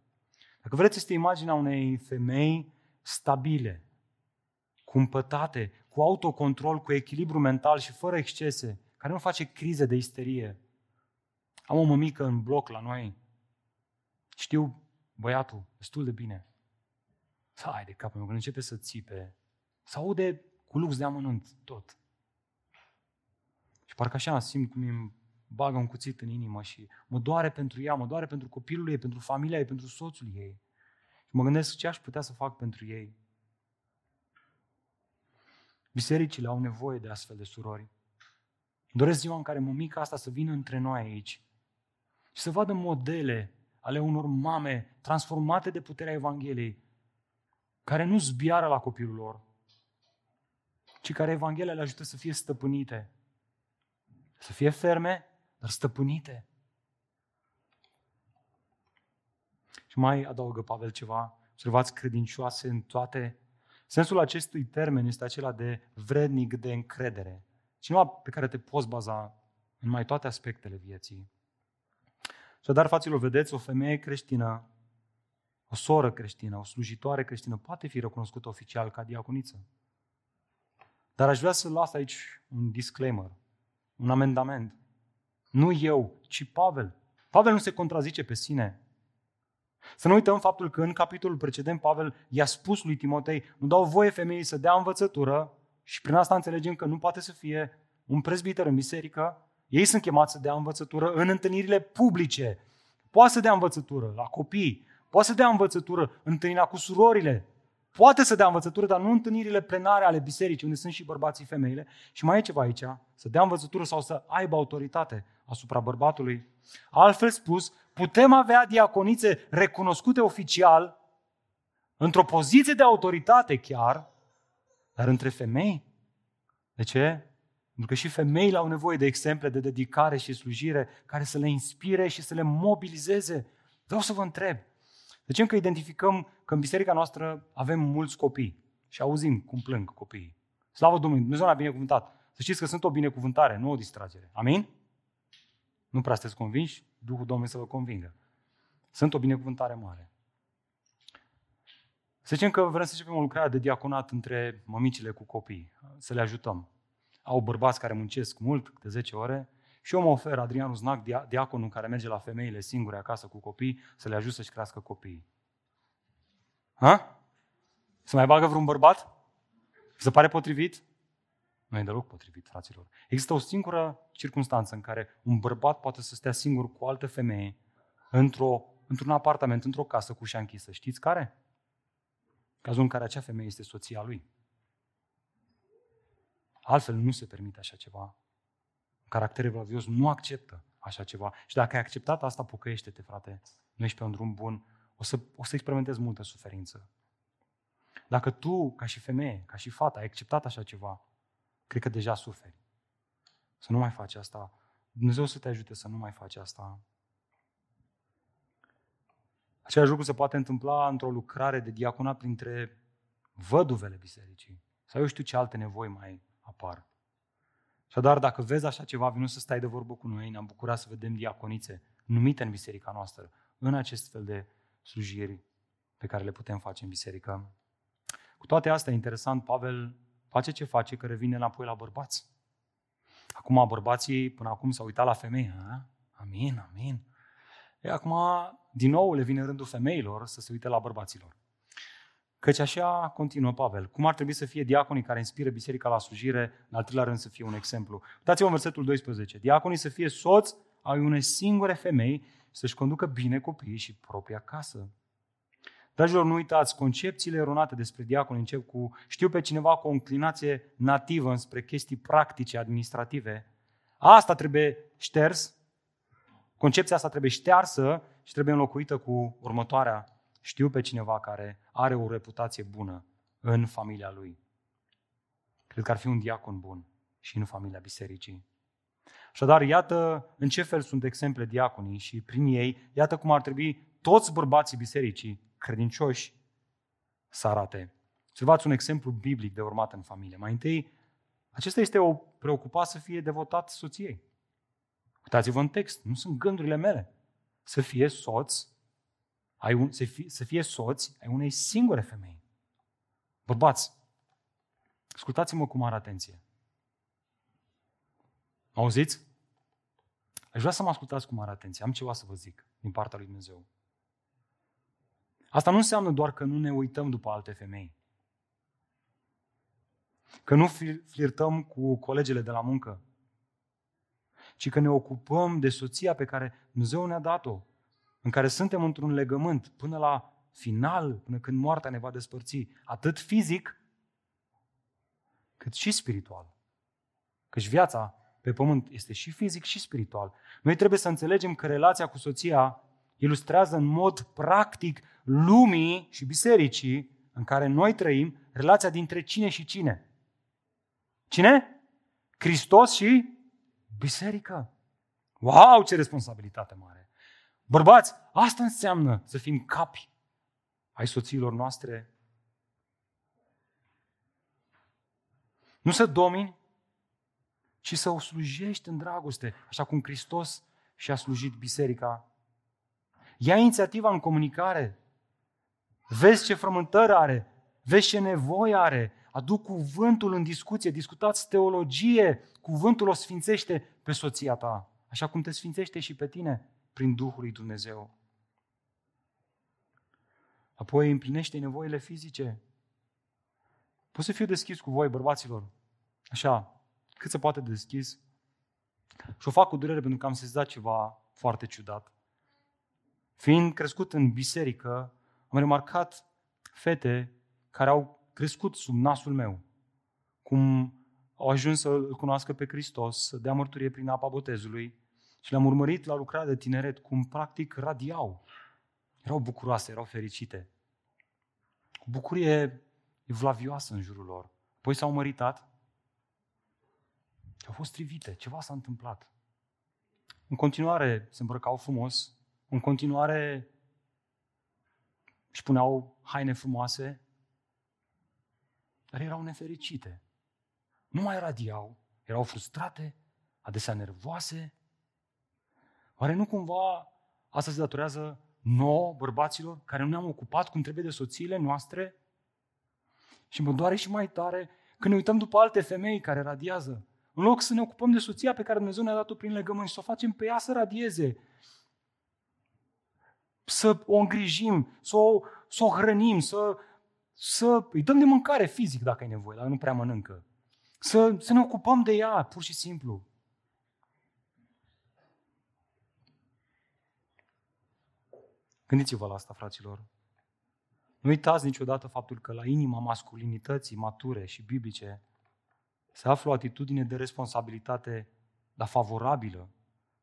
Dacă vreți, este imaginea unei femei stabile, cumpătate, cu autocontrol, cu echilibru mental și fără excese, care nu face crize de isterie. Am o mămică în bloc la noi. Știu băiatul destul de bine. Hai de capul meu, când începe să țipe, să aude cu lux de amănunt tot. Și parcă așa simt cum îmi bagă un cuțit în inimă și mă doare pentru ea, mă doare pentru copilul ei, pentru familia ei, pentru soțul ei. Și mă gândesc ce aș putea să fac pentru ei. Bisericile au nevoie de astfel de surori. Doresc ziua în care mămica asta să vină între noi aici și să vadă modele ale unor mame transformate de puterea Evangheliei, care nu zbiară la copilul lor, ci care Evanghelia le ajută să fie stăpânite, să fie ferme, dar stăpânite. Și mai adaugă Pavel ceva, observați credincioase în toate. Sensul acestui termen este acela de vrednic de încredere. Cineva pe care te poți baza în mai toate aspectele vieții. Și dar, fraților, vedeți, o femeie creștină, o soră creștină, o slujitoare creștină poate fi recunoscută oficial ca diaconiță. Dar aș vrea să las aici un disclaimer, un amendament. Nu eu, ci Pavel. Pavel nu se contrazice pe sine. Să nu uităm faptul că în capitolul precedent Pavel i-a spus lui Timotei, nu dau voie femeii să dea învățătură și prin asta înțelegem că nu poate să fie un prezbiter în biserică. Ei sunt chemați să dea învățătură în întâlnirile publice. Poate să dea învățătură la copii, Poate să dea învățătură în întâlnirea cu surorile. Poate să dea învățătură, dar nu întâlnirile plenare ale bisericii, unde sunt și bărbații femeile. Și mai e ceva aici, să dea învățătură sau să aibă autoritate asupra bărbatului. Altfel spus, putem avea diaconițe recunoscute oficial, într-o poziție de autoritate chiar, dar între femei. De ce? Pentru că și femeile au nevoie de exemple de dedicare și slujire care să le inspire și să le mobilizeze. Vreau să vă întreb, de ce că identificăm că în biserica noastră avem mulți copii și auzim cum plâng copiii? Slavă Domnului, Dumnezeu ne-a binecuvântat. Să știți că sunt o binecuvântare, nu o distragere. Amin? Nu prea sunteți convinși? Duhul Domnului să vă convingă. Sunt o binecuvântare mare. Să zicem că vrem să începem o lucrare de diaconat între mămicile cu copii, să le ajutăm. Au bărbați care muncesc mult, de 10 ore, și eu mă ofer, Adrianul Znac, diaconul care merge la femeile singure acasă cu copii, să le ajut să-și crească copiii. Ha? Să mai bagă vreun bărbat? Se pare potrivit? Nu e deloc potrivit, fraților. Există o singură circunstanță în care un bărbat poate să stea singur cu o altă femeie într-o, într-un apartament, într-o casă cu ușa închisă. Știți care? Cazul în care acea femeie este soția lui. Altfel nu se permite așa ceva. Caracterul evlavios nu acceptă așa ceva. Și dacă ai acceptat asta, pocăiește-te, frate. Nu ești pe un drum bun. O să, o să experimentezi multă suferință. Dacă tu, ca și femeie, ca și fată, ai acceptat așa ceva, cred că deja suferi. Să nu mai faci asta. Dumnezeu să te ajute să nu mai faci asta. Același lucru se poate întâmpla într-o lucrare de diaconat printre văduvele bisericii. Sau eu știu ce alte nevoi mai apar. Și doar dacă vezi așa ceva, vino să stai de vorbă cu noi, ne-am bucurat să vedem diaconițe numite în biserica noastră, în acest fel de slujiri pe care le putem face în biserică. Cu toate astea, interesant, Pavel face ce face, că revine înapoi la bărbați. Acum bărbații până acum s-au uitat la femei. A? Amin, amin. E, acum, din nou, le vine rândul femeilor să se uite la bărbaților. Căci așa continuă Pavel. Cum ar trebui să fie diaconii care inspiră biserica la slujire, în al treilea rând să fie un exemplu. Uitați-vă în versetul 12. Diaconii să fie soți ai unei singure femei, să-și conducă bine copiii și propria casă. Dragilor, nu uitați, concepțiile eronate despre diaconi încep cu știu pe cineva cu o înclinație nativă înspre chestii practice, administrative. Asta trebuie șters, concepția asta trebuie ștearsă și trebuie înlocuită cu următoarea. Știu pe cineva care are o reputație bună în familia lui. Cred că ar fi un diacon bun și în familia bisericii. Așadar, iată în ce fel sunt exemple diaconii și prin ei, iată cum ar trebui toți bărbații bisericii credincioși să arate. Observați un exemplu biblic de urmat în familie. Mai întâi, acesta este o preocupare să fie devotat soției. Uitați-vă în text, nu sunt gândurile mele. Să fie soț, ai un, să, fie, să fie soț ai unei singure femei. Bărbați, ascultați-mă cu mare atenție. Auziți? Aș vrea să mă ascultați cu mare atenție. Am ceva să vă zic din partea lui Dumnezeu. Asta nu înseamnă doar că nu ne uităm după alte femei. Că nu flirtăm cu colegele de la muncă, ci că ne ocupăm de soția pe care Dumnezeu ne-a dat-o, în care suntem într-un legământ până la final, până când moartea ne va despărți, atât fizic, cât și spiritual. Căci viața pe pământ este și fizic și spiritual. Noi trebuie să înțelegem că relația cu soția ilustrează în mod practic lumii și bisericii în care noi trăim relația dintre cine și cine. Cine? Hristos și biserică. Wow, ce responsabilitate mare! Bărbați, asta înseamnă să fim capi ai soțiilor noastre. Nu să domini, ci să o slujești în dragoste, așa cum Hristos și-a slujit biserica. Ia inițiativa în comunicare. Vezi ce frământări are, vezi ce nevoie are, aduc cuvântul în discuție, discutați teologie, cuvântul o sfințește pe soția ta, așa cum te sfințește și pe tine prin Duhul lui Dumnezeu. Apoi împlinește nevoile fizice. Pot să fiu deschis cu voi, bărbaților, așa, cât se poate deschis. Și o fac cu durere pentru că am sezat ceva foarte ciudat. Fiind crescut în biserică, am remarcat fete care au crescut sub nasul meu, cum au ajuns să îl cunoască pe Hristos, să dea mărturie prin apa botezului și le-am urmărit la lucrarea de tineret, cum practic radiau. Erau bucuroase, erau fericite. O bucurie evlavioasă în jurul lor. Apoi s-au măritat au fost strivite, ceva s-a întâmplat. În continuare se îmbrăcau frumos, în continuare își puneau haine frumoase, dar erau nefericite. Nu mai radiau, erau frustrate, adesea nervoase. Oare nu cumva asta se datorează nouă, bărbaților, care nu ne-am ocupat cum trebuie de soțiile noastre? Și mă doare și mai tare când ne uităm după alte femei care radiază. În loc să ne ocupăm de soția pe care Dumnezeu ne-a dat-o prin legământ și să o facem pe ea să radieze, să o îngrijim, să o, să o hrănim, să, să îi dăm de mâncare fizic dacă e nevoie, dacă nu prea mănâncă. Să, să ne ocupăm de ea, pur și simplu. Gândiți-vă la asta, fraților. Nu uitați niciodată faptul că la inima masculinității mature și biblice se află o atitudine de responsabilitate, dar favorabilă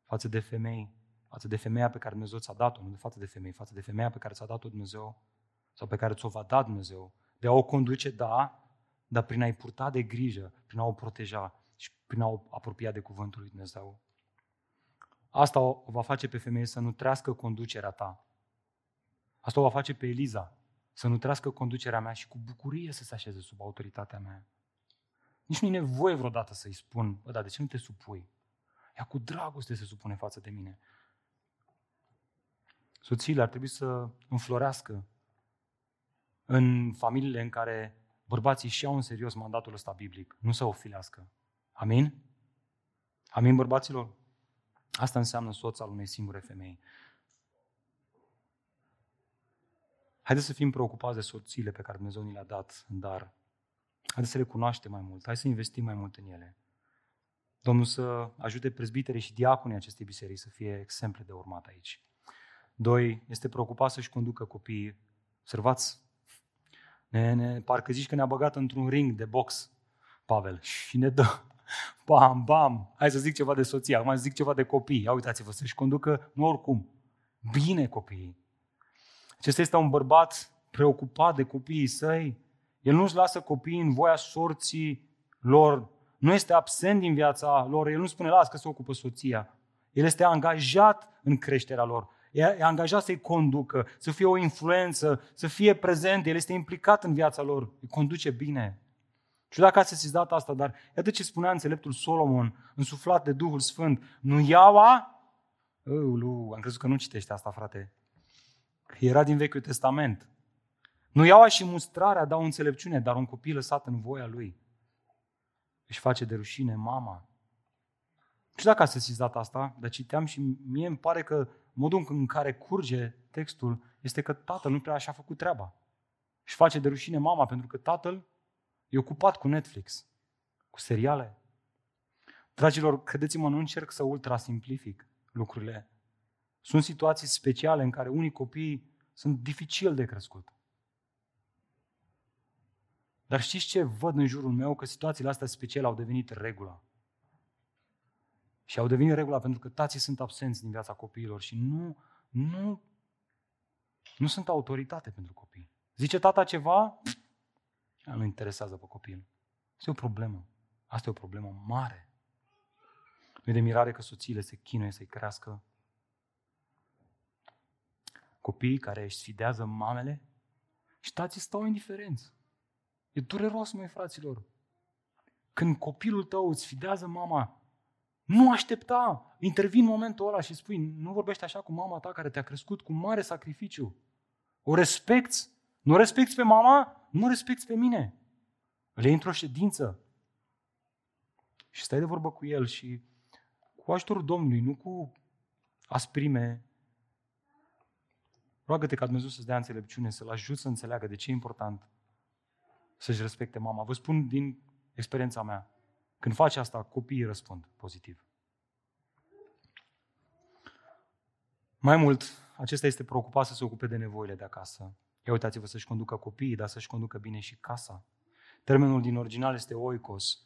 față de femei, față de femeia pe care Dumnezeu ți-a dat-o, nu de față de femei, față de femeia pe care ți-a dat-o Dumnezeu sau pe care ți-o va da Dumnezeu, de a o conduce, da, dar prin a-i purta de grijă, prin a o proteja și prin a o apropia de cuvântul lui Dumnezeu. Asta o va face pe femeie să nu trească conducerea ta. Asta o va face pe Eliza să nu trească conducerea mea și cu bucurie să se așeze sub autoritatea mea. Nici nu e nevoie vreodată să-i spun, bă, dar de ce nu te supui? Ea cu dragoste se supune față de mine. Soțiile ar trebui să înflorească în familiile în care bărbații și-au în serios mandatul ăsta biblic, nu să o filească. Amin? Amin, bărbaților? Asta înseamnă soț al unei singure femei. Haideți să fim preocupați de soțiile pe care Dumnezeu ni le-a dat în dar. Haideți să le cunoaștem mai mult, hai să investim mai mult în ele. Domnul să ajute prezbiterii și diaconii acestei biserici să fie exemple de urmat aici. Doi, este preocupat să-și conducă copiii. Observați, ne, ne, parcă zici că ne-a băgat într-un ring de box, Pavel, și ne dă bam, bam, hai să zic ceva de soție, acum să zic ceva de copii. Ia uitați-vă, să-și conducă, nu oricum, bine copiii. Acesta este un bărbat preocupat de copiii săi, el nu-și lasă copiii în voia sorții lor. Nu este absent din viața lor. El nu spune, las că se ocupă soția. El este angajat în creșterea lor. E angajat să-i conducă, să fie o influență, să fie prezent. El este implicat în viața lor. Îi conduce bine. Și dacă ați sesizat asta, dar iată ce spunea înțeleptul Solomon, însuflat de Duhul Sfânt. Nu iaua? Ulu, am crezut că nu citește asta, frate. Era din Vechiul Testament. Nu iau și mustrarea dau înțelepciune, dar un copil lăsat în voia lui își face de rușine mama. Nu știu dacă ați sesizat asta, dar citeam și mie îmi pare că modul în care curge textul este că tatăl nu prea așa a făcut treaba. Își face de rușine mama pentru că tatăl e ocupat cu Netflix, cu seriale. Dragilor, credeți-mă, nu încerc să ultrasimplific lucrurile. Sunt situații speciale în care unii copii sunt dificil de crescut. Dar știți ce văd în jurul meu? Că situațiile astea speciale au devenit regula. Și au devenit regula pentru că tații sunt absenți din viața copiilor și nu, nu, nu sunt autoritate pentru copii. Zice tata ceva, nu interesează pe copil. Asta e o problemă. Asta e o problemă mare. Nu e de mirare că soțiile se chinuie să-i crească. Copiii care își sfidează mamele și tații stau indiferenți. E dureros, măi, fraților. Când copilul tău îți fidează mama, nu aștepta. Intervin în momentul ăla și spui, nu vorbești așa cu mama ta care te-a crescut cu mare sacrificiu. O respecti. Nu respecti pe mama, nu respecti pe mine. Le iei într-o ședință. Și stai de vorbă cu el și cu ajutorul Domnului, nu cu asprime. Roagă-te ca Dumnezeu să-ți dea înțelepciune, să-l ajut să înțeleagă de ce e important să-și respecte mama. Vă spun din experiența mea. Când faci asta, copiii răspund pozitiv. Mai mult, acesta este preocupat să se ocupe de nevoile de acasă. Ia uitați-vă să-și conducă copiii, dar să-și conducă bine și casa. Termenul din original este oikos.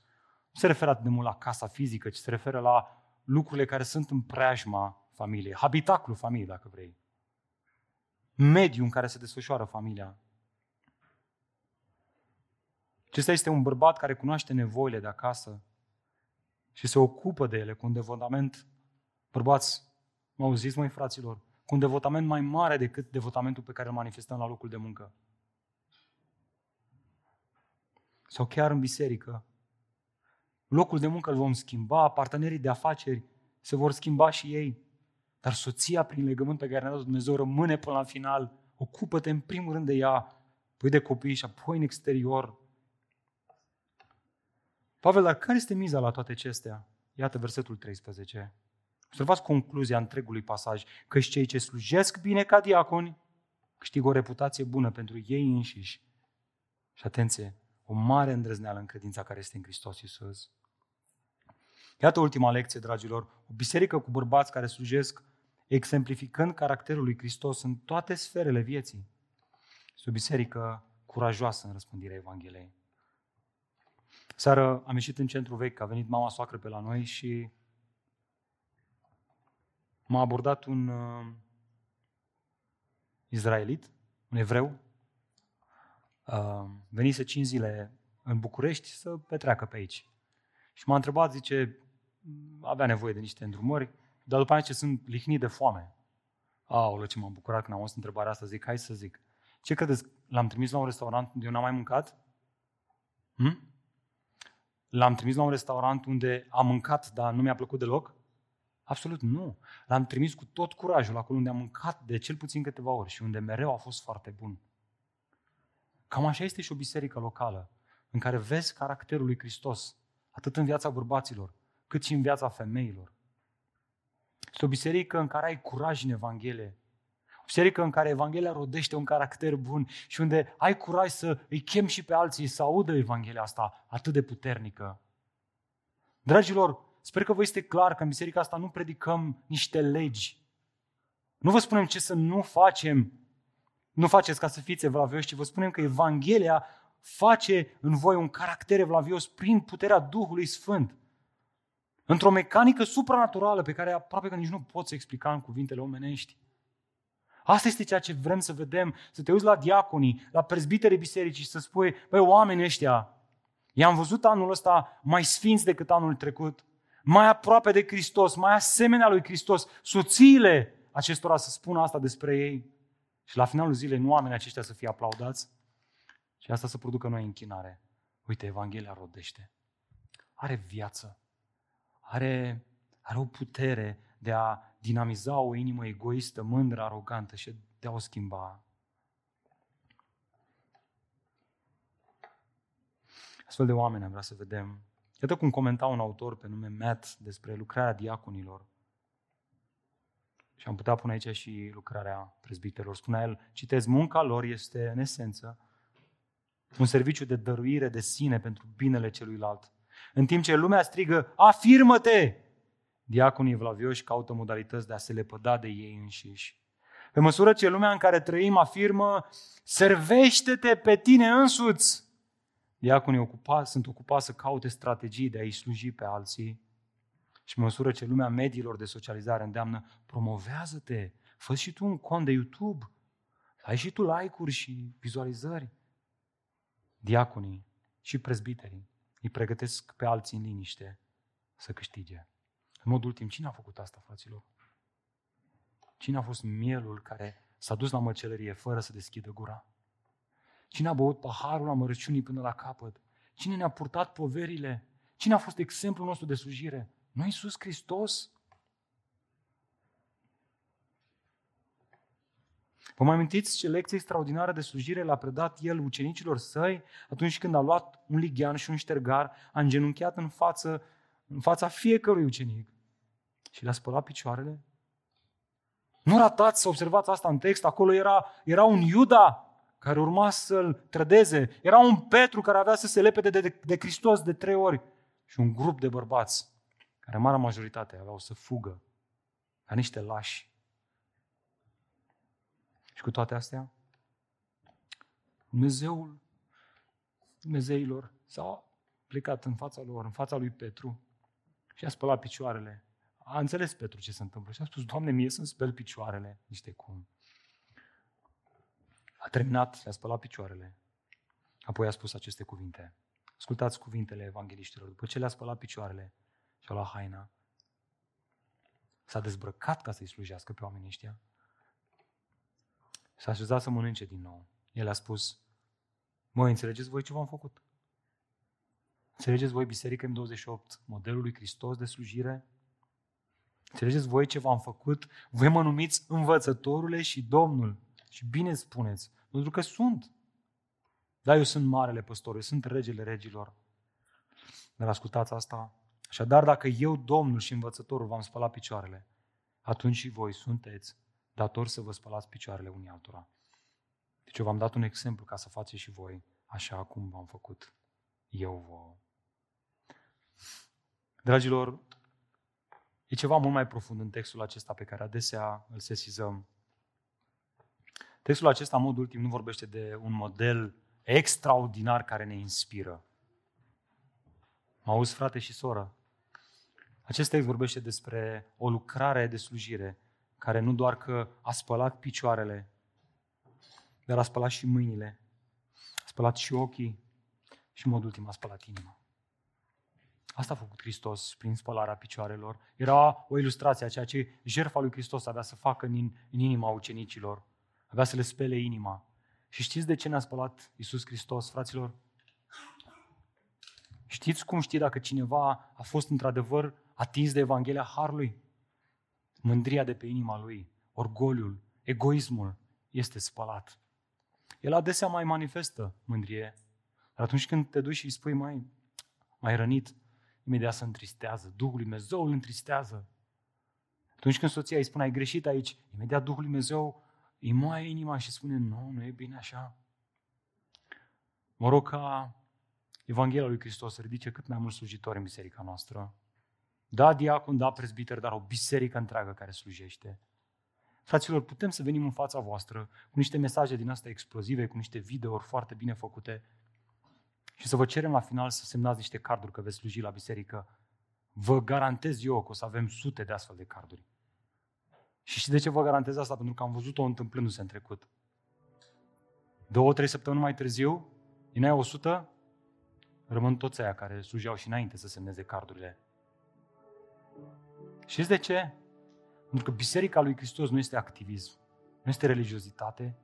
Nu se referă atât de mult la casa fizică, ci se referă la lucrurile care sunt în preajma familiei, habitaclul familiei, dacă vrei. Mediul în care se desfășoară familia. Acesta este un bărbat care cunoaște nevoile de acasă și se ocupă de ele cu un devotament. Bărbați, mă auziți, măi fraților, cu un devotament mai mare decât devotamentul pe care îl manifestăm la locul de muncă. Sau chiar în biserică. Locul de muncă îl vom schimba, partenerii de afaceri se vor schimba și ei. Dar soția, prin legământ pe care ne-a dat Dumnezeu, rămâne până la final. Ocupă-te în primul rând de ea, păi de copii și apoi în exterior. Pavel, dar care este miza la toate acestea? Iată versetul 13. Observați concluzia întregului pasaj, că și cei ce slujesc bine ca diaconi câștigă o reputație bună pentru ei înșiși. Și atenție, o mare îndrăzneală în credința care este în Hristos Iisus. Iată ultima lecție, dragilor. O biserică cu bărbați care slujesc exemplificând caracterul lui Hristos în toate sferele vieții. Este o biserică curajoasă în răspândirea Evangheliei. Seară am ieșit în centru vechi, a venit mama soacră pe la noi și m-a abordat un uh, izraelit, un evreu, uh, venise 5 zile în București să petreacă pe aici. Și m-a întrebat, zice, avea nevoie de niște îndrumări, dar după aceea ce sunt lihnit de foame. Aolă, ce m-am bucurat când am auzit întrebarea asta, zic, hai să zic. Ce credeți, l-am trimis la un restaurant unde eu n-am mai mâncat? Hm? L-am trimis la un restaurant unde am mâncat, dar nu mi-a plăcut deloc? Absolut nu. L-am trimis cu tot curajul acolo unde am mâncat de cel puțin câteva ori și unde mereu a fost foarte bun. Cam așa este și o biserică locală, în care vezi caracterul lui Hristos, atât în viața bărbaților, cât și în viața femeilor. Este o biserică în care ai curaj în Evanghelie. O biserică în care Evanghelia rodește un caracter bun și unde ai curaj să îi chem și pe alții să audă Evanghelia asta atât de puternică. Dragilor, sper că vă este clar că în biserica asta nu predicăm niște legi. Nu vă spunem ce să nu facem. Nu faceți ca să fiți evlavioși, ci vă spunem că Evanghelia face în voi un caracter evlavios prin puterea Duhului Sfânt. Într-o mecanică supranaturală pe care aproape că nici nu poți explica în cuvintele omenești. Asta este ceea ce vrem să vedem, să te uiți la diaconii, la prezbiterii bisericii și să spui, băi, oamenii ăștia, i-am văzut anul ăsta mai sfinți decât anul trecut, mai aproape de Hristos, mai asemenea lui Hristos, soțiile acestora să spună asta despre ei și la finalul zilei nu oamenii aceștia să fie aplaudați și asta să producă noi închinare. Uite, Evanghelia rodește. Are viață. Are, are o putere de a dinamiza o inimă egoistă, mândră, arogantă și de a o schimba. Astfel de oameni am vrea să vedem. Iată cum comenta un autor pe nume Matt despre lucrarea diaconilor. Și am putea pune aici și lucrarea prezbiterilor. Spunea el, citez, munca lor este, în esență, un serviciu de dăruire de sine pentru binele celuilalt. În timp ce lumea strigă, afirmă-te! Diaconii vlavioși caută modalități de a se lepăda de ei înșiși. Pe măsură ce lumea în care trăim afirmă, servește-te pe tine însuți! Diaconii ocupa, sunt ocupați să caute strategii de a-i sluji pe alții. Și pe măsură ce lumea mediilor de socializare îndeamnă, promovează-te, fă și tu un cont de YouTube, ai și tu like-uri și vizualizări. Diaconii și prezbiterii îi pregătesc pe alții în liniște să câștige. În mod ultim, cine a făcut asta, fraților? Cine a fost mielul care s-a dus la măcelărie fără să deschidă gura? Cine a băut paharul amărăciunii până la capăt? Cine ne-a purtat poverile? Cine a fost exemplul nostru de slujire? Noi Iisus Hristos. Vă mai amintiți ce lecție extraordinară de slujire l-a predat el ucenicilor săi atunci când a luat un lighean și un ștergar, a îngenunchiat în, față, în fața fiecărui ucenic și le-a spălat picioarele? Nu ratați să observați asta în text, acolo era, era un Iuda care urma să-l trădeze, era un Petru care avea să se lepede de, de, de Hristos de trei ori. Și un grup de bărbați care, marea majoritate, aveau să fugă ca niște lași Și cu toate astea, Dumnezeul Dumnezeilor s-a plecat în fața lor, în fața lui Petru și a spălat picioarele. A înțeles Petru ce se întâmplă și a spus, Doamne, mie să-mi speli picioarele. Niște cum. A terminat, le-a spălat picioarele. Apoi a spus aceste cuvinte. Ascultați cuvintele evangeliștilor. După ce le-a spălat picioarele și a luat haina, s-a dezbrăcat ca să-i slujească pe oamenii ăștia. S-a așezat să mănânce din nou. El a spus, mă, înțelegeți voi ce v-am făcut? Înțelegeți voi Biserica M28, modelul lui Hristos de slujire? Înțelegeți voi ce v-am făcut? Voi mă numiți învățătorule și Domnul. Și bine spuneți, pentru că sunt. Da, eu sunt marele păstor, eu sunt regele regilor. Dar ascultați asta. Așadar, dacă eu, Domnul și învățătorul, v-am spălat picioarele, atunci și voi sunteți datori să vă spălați picioarele unii altora. Deci eu v-am dat un exemplu ca să faceți și voi așa cum v-am făcut eu vouă. Dragilor, e ceva mult mai profund în textul acesta pe care adesea îl sesizăm. Textul acesta, în mod ultim, nu vorbește de un model extraordinar care ne inspiră. Mă auzi, frate și soră? Acest text vorbește despre o lucrare de slujire care nu doar că a spălat picioarele, dar a spălat și mâinile, a spălat și ochii și în mod ultim a spălat inima. Asta a făcut Hristos prin spălarea picioarelor. Era o ilustrație a ceea ce jertfa lui Hristos avea să facă în, în inima ucenicilor. Avea să le spele inima. Și știți de ce ne-a spălat Iisus Hristos, fraților? Știți cum știi dacă cineva a fost într-adevăr atins de Evanghelia Harului? Mândria de pe inima lui, orgoliul, egoismul este spălat. El adesea mai manifestă mândrie. Dar atunci când te duci și îi spui mai, mai rănit, imediat se întristează. Duhul lui Dumnezeu îl întristează. Atunci când soția îi spune ai greșit aici, imediat Duhul lui Dumnezeu îi moaie inima și spune nu, nu e bine așa. Mă rog ca Evanghelia lui Hristos să ridice cât mai mulți slujitori în biserica noastră. Da, diacon, da, prezbiter, dar o biserică întreagă care slujește. Fraților, putem să venim în fața voastră cu niște mesaje din astea explozive, cu niște videouri foarte bine făcute și să vă cerem la final să semnați niște carduri că veți sluji la biserică. Vă garantez eu că o să avem sute de astfel de carduri. Și știți de ce vă garantez asta? Pentru că am văzut-o întâmplându-se în trecut. Două, trei săptămâni mai târziu, din aia 100, rămân toți aia care slujeau și înainte să semneze cardurile. Știți de ce? Pentru că Biserica lui Hristos nu este activism, nu este religiozitate,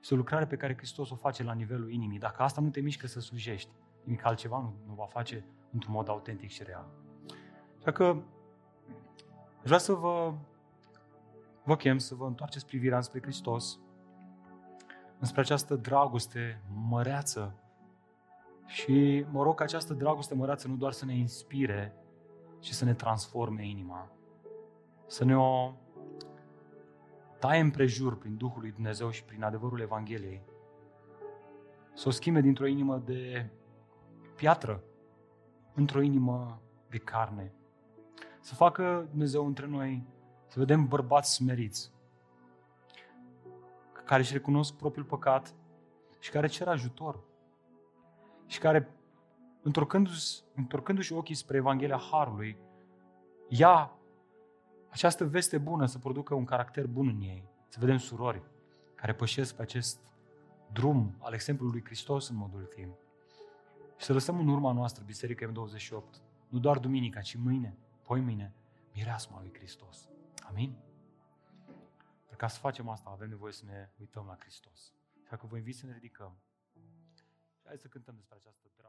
este o lucrare pe care Hristos o face la nivelul inimii. Dacă asta nu te mișcă să slujești, nimic altceva nu, nu va face într-un mod autentic și real. Așa că vreau să vă, vă chem să vă întoarceți privirea spre Hristos, înspre această dragoste măreață și mă rog ca această dragoste măreață nu doar să ne inspire, ci să ne transforme inima. Să ne o taie împrejur prin Duhul lui Dumnezeu și prin adevărul Evangheliei. Să o schimbe dintr-o inimă de piatră într-o inimă de carne. Să facă Dumnezeu între noi să vedem bărbați smeriți, care își recunosc propriul păcat și care cer ajutor și care, întorcându-și, întorcându-și ochii spre Evanghelia Harului, ia această veste bună să producă un caracter bun în ei. Să vedem surori care pășesc pe acest drum al exemplului lui Hristos în modul timp. Și să lăsăm în urma noastră Biserica M28, nu doar duminica, ci mâine, poi mâine, mireasma lui Hristos. Amin? Dar ca să facem asta, avem nevoie să ne uităm la Hristos. Și dacă vă invit să ne ridicăm, și hai să cântăm despre această dragoste.